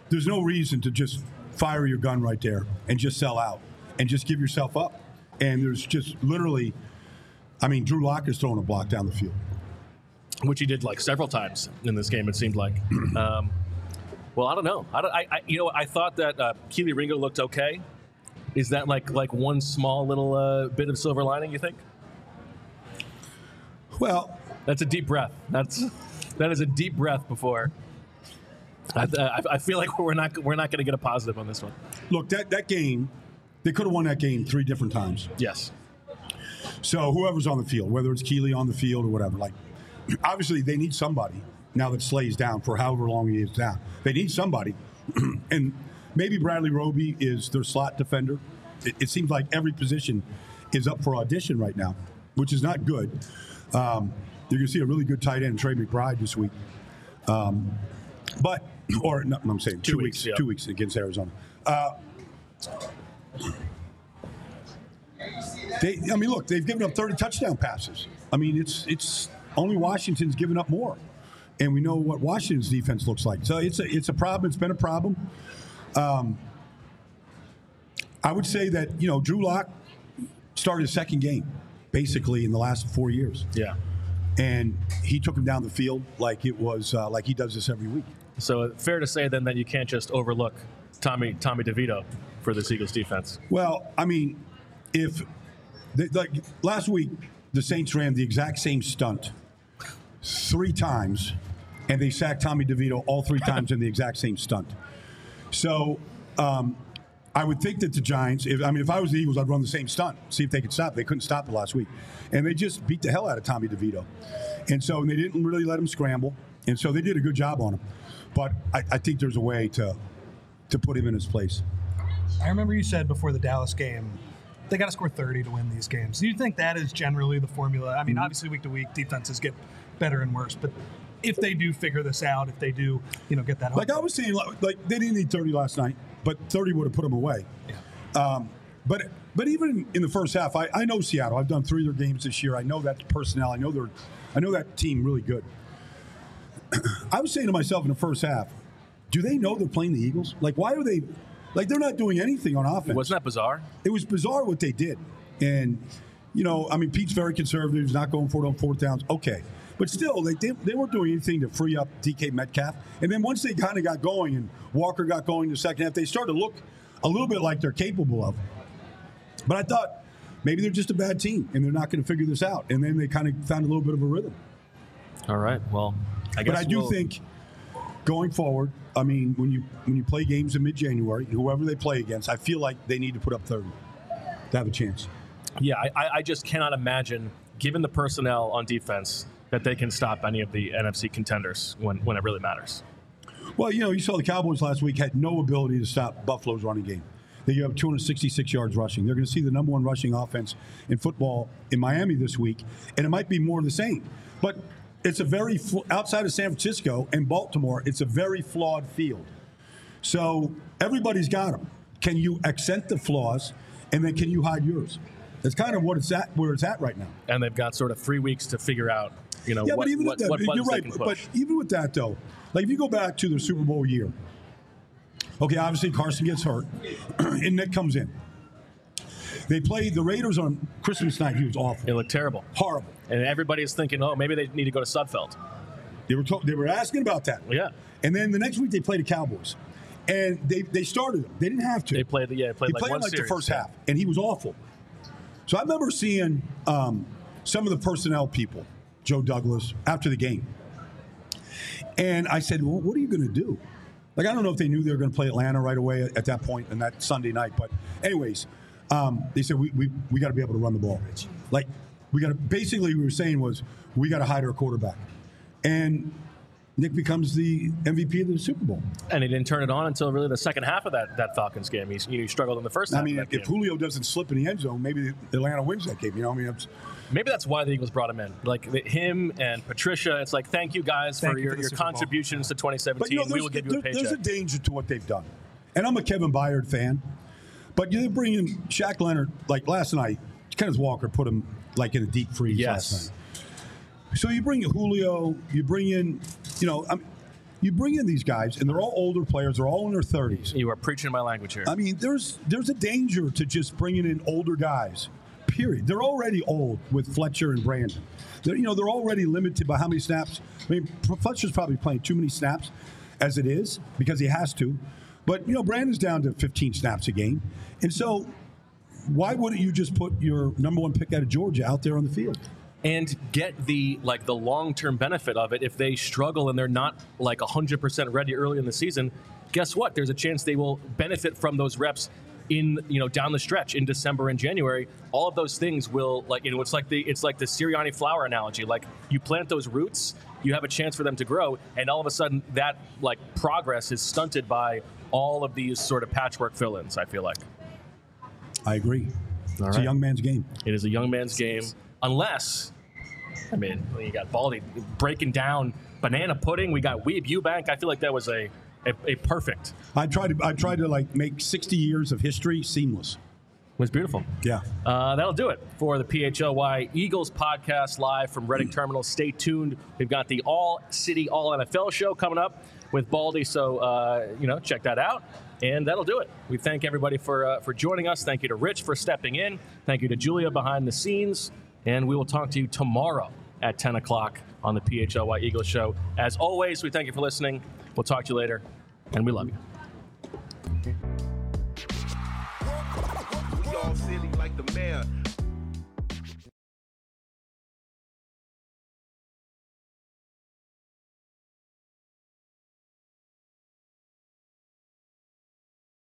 There's no reason to just fire your gun right there and just sell out and just give yourself up. And there's just literally, I mean, Drew Lock is throwing a block down the field. which he did like several times in this game. It seemed like. Um, well, I don't know. I, don't, I, I you know, I thought that uh, Kelee Ringo looked okay. Is that like like one small little uh, bit of silver lining? You think? Well, That's a deep breath. That's that is a deep breath before. I, I, I feel like we're not we're not going to get a positive on this one. look, that, that game, they could have won that game three different times. Yes. So whoever's on the field, whether it's Kelee on the field or whatever, like obviously they need somebody now that Slay's down for however long he is down. They need somebody, and maybe Bradley Roby is their slot defender. It, it seems like every position is up for audition right now, which is not good. Um, you're going to see a really good tight end, Trey McBride, this week. Um, but, or no, I'm saying two, Two weeks, weeks, yeah. two weeks against Arizona. Uh, They, I mean, look, they've given up 30 touchdown passes. I mean, it's it's only Washington's given up more, and we know what Washington's defense looks like. So it's a it's a problem. It's been a problem. Um, I would say that you know Drew Lock started his second game, basically in the last four years, Yeah. And he took him down the field like it was uh, like he does this every week. So fair to say then that you can't just overlook Tommy Tommy DeVito for this Eagles defense. Well, I mean, if they, like last week, the Saints ran the exact same stunt three times, and they sacked Tommy DeVito all three times in the exact same stunt. So um, I would think that the Giants, if, I mean, if I was the Eagles, I'd run the same stunt, see if they could stop. They couldn't stop it last week. And they just beat the hell out of Tommy DeVito. And so and they didn't really let him scramble. And so they did a good job on him. But I, I think there's a way to to put him in his place. I remember you said before the Dallas game, they got to score 30 to win these games. Do you think that is generally the formula? I mean, Mm-hmm. obviously, week to week, defenses get better and worse, but if they do figure this out, if they do, you know, get that Like I was saying, like, like they didn't need 30 last night, but 30 would have put them away. Um, but but even in the first half, I, I know Seattle. I've done three of their games this year. I know that personnel. I know they're I know that team really good. I was saying to myself in the first half, do they know they're playing the Eagles? Like why are they like they're not doing anything on offense? Wasn't that bizarre? it was bizarre what they did. And, you know, I mean, Pete's very conservative. He's not going for it on fourth downs. Okay. But still, they, they, they weren't doing anything to free up DK Metcalf. And then once they kind of got going and Walker got going in the second half, they started to look a little bit like they're capable of. But I thought maybe they're just a bad team and they're not going to figure this out. And then they kind of found a little bit of a rhythm. All right. Well, I guess But I do we'll- think going forward, I mean, when you when you play games in mid-January, whoever they play against, I feel like they need to put up 30 to have a chance. Yeah, I- I, I just cannot imagine, given the personnel on defense, that they can stop any of the NFC contenders when, when it really matters. Well, you know, you saw the Cowboys last week had no ability to stop Buffalo's running game. They have 266 yards rushing. They're going to see the number one rushing offense in football in Miami this week, and it might be more of the same. But it's a very outside of San Francisco and Baltimore. It's a very flawed field. So everybody's got them. Can you accent the flaws, and then can you hide yours? That's kind of what it's at, where it's at right now. And they've got sort of three weeks to figure out, you know, Yeah, what, but even what, with that, you're right. But, but even with that, though, like if you go back to the Super Bowl year, okay, obviously Carson gets hurt, and Nick comes in. They played the Raiders on Christmas night. He was awful, it looked terrible. horrible. And everybody's thinking, oh, maybe they need to go to Sudfeld. They were to- they were asking about that. Yeah. And then the next week they played the Cowboys, and they they started him. They didn't have to. They played, yeah, they played he like played like series. the first half, and he was awful. So I remember seeing um, some of the personnel people, Joe Douglas, after the game, and I said, "Well, what are you going to do?" Like I don't know if they knew they were going to play Atlanta right away at, at that point and that Sunday night, but anyways, um, they said we we, we got to be able to run the ball. Like we got to basically we were saying was we got to hide our quarterback, and Nick becomes the MVP of the Super Bowl. And he didn't turn it on until really the second half of that, that Falcons game. He's, you know, he struggled in the first half. I mean, of if, that if game. Julio doesn't slip in the end zone, maybe Atlanta wins that game. You know, I mean, it's, Maybe that's why the Eagles brought him in. Like the, him and Patricia, it's like, thank you guys Thank for you your, for your Super Bowl. contributions to 2017. but you know, we there's, will give you a there- there's a danger to what they've done. And I'm a Kevin Byard fan, but you bring in Shaq Leonard like last night. Kenneth Walker put him like in a deep freeze Yes. last night. So you bring in Julio, you bring in, you know, um, you bring in these guys, and they're all older players. They're all in their 30s. You are preaching my language here. I mean, there's there's a danger to just bringing in older guys. Period. They're already old with Fletcher and Brandon. They're, you know, they're already limited by how many snaps. I mean, Fletcher's probably playing too many snaps as it is because he has to. But you know, Brandon's down to 15 snaps a game, and so why wouldn't you just put your number one pick out of Georgia out there on the field? And get the like the long term benefit of it if they struggle and they're not like 100% ready early in the season guess what? There's a chance they will benefit from those reps in you know down the stretch in December and January. All of those things will like you know it's like the it's like the Sirianni flower analogy. Like you plant those roots you have a chance for them to grow and all of a sudden that like progress is stunted by all of these sort of patchwork fill-ins I feel like. I agree. All it's a young man's game. It is a young man's game, unless, I mean, you got Baldy breaking down banana pudding. We got Weeb Eubank. I feel like that was a, a, a perfect. I tried to I tried to like make 60 years of history seamless. It was beautiful. Yeah. Uh, that'll do it for the PHLY Eagles podcast live from Reading Terminal. Stay tuned. We've got the All City All NFL show coming up with Baldy, so uh, you know check that out. And that'll do it. We thank everybody for uh, for joining us. Thank you to Rich for stepping in. Thank you to Julia behind the scenes. And we will talk to you tomorrow at 10 o'clock on the PHLY Eagles show. As always, we thank you for listening. We'll talk to you later, and we love you. All like the mayor.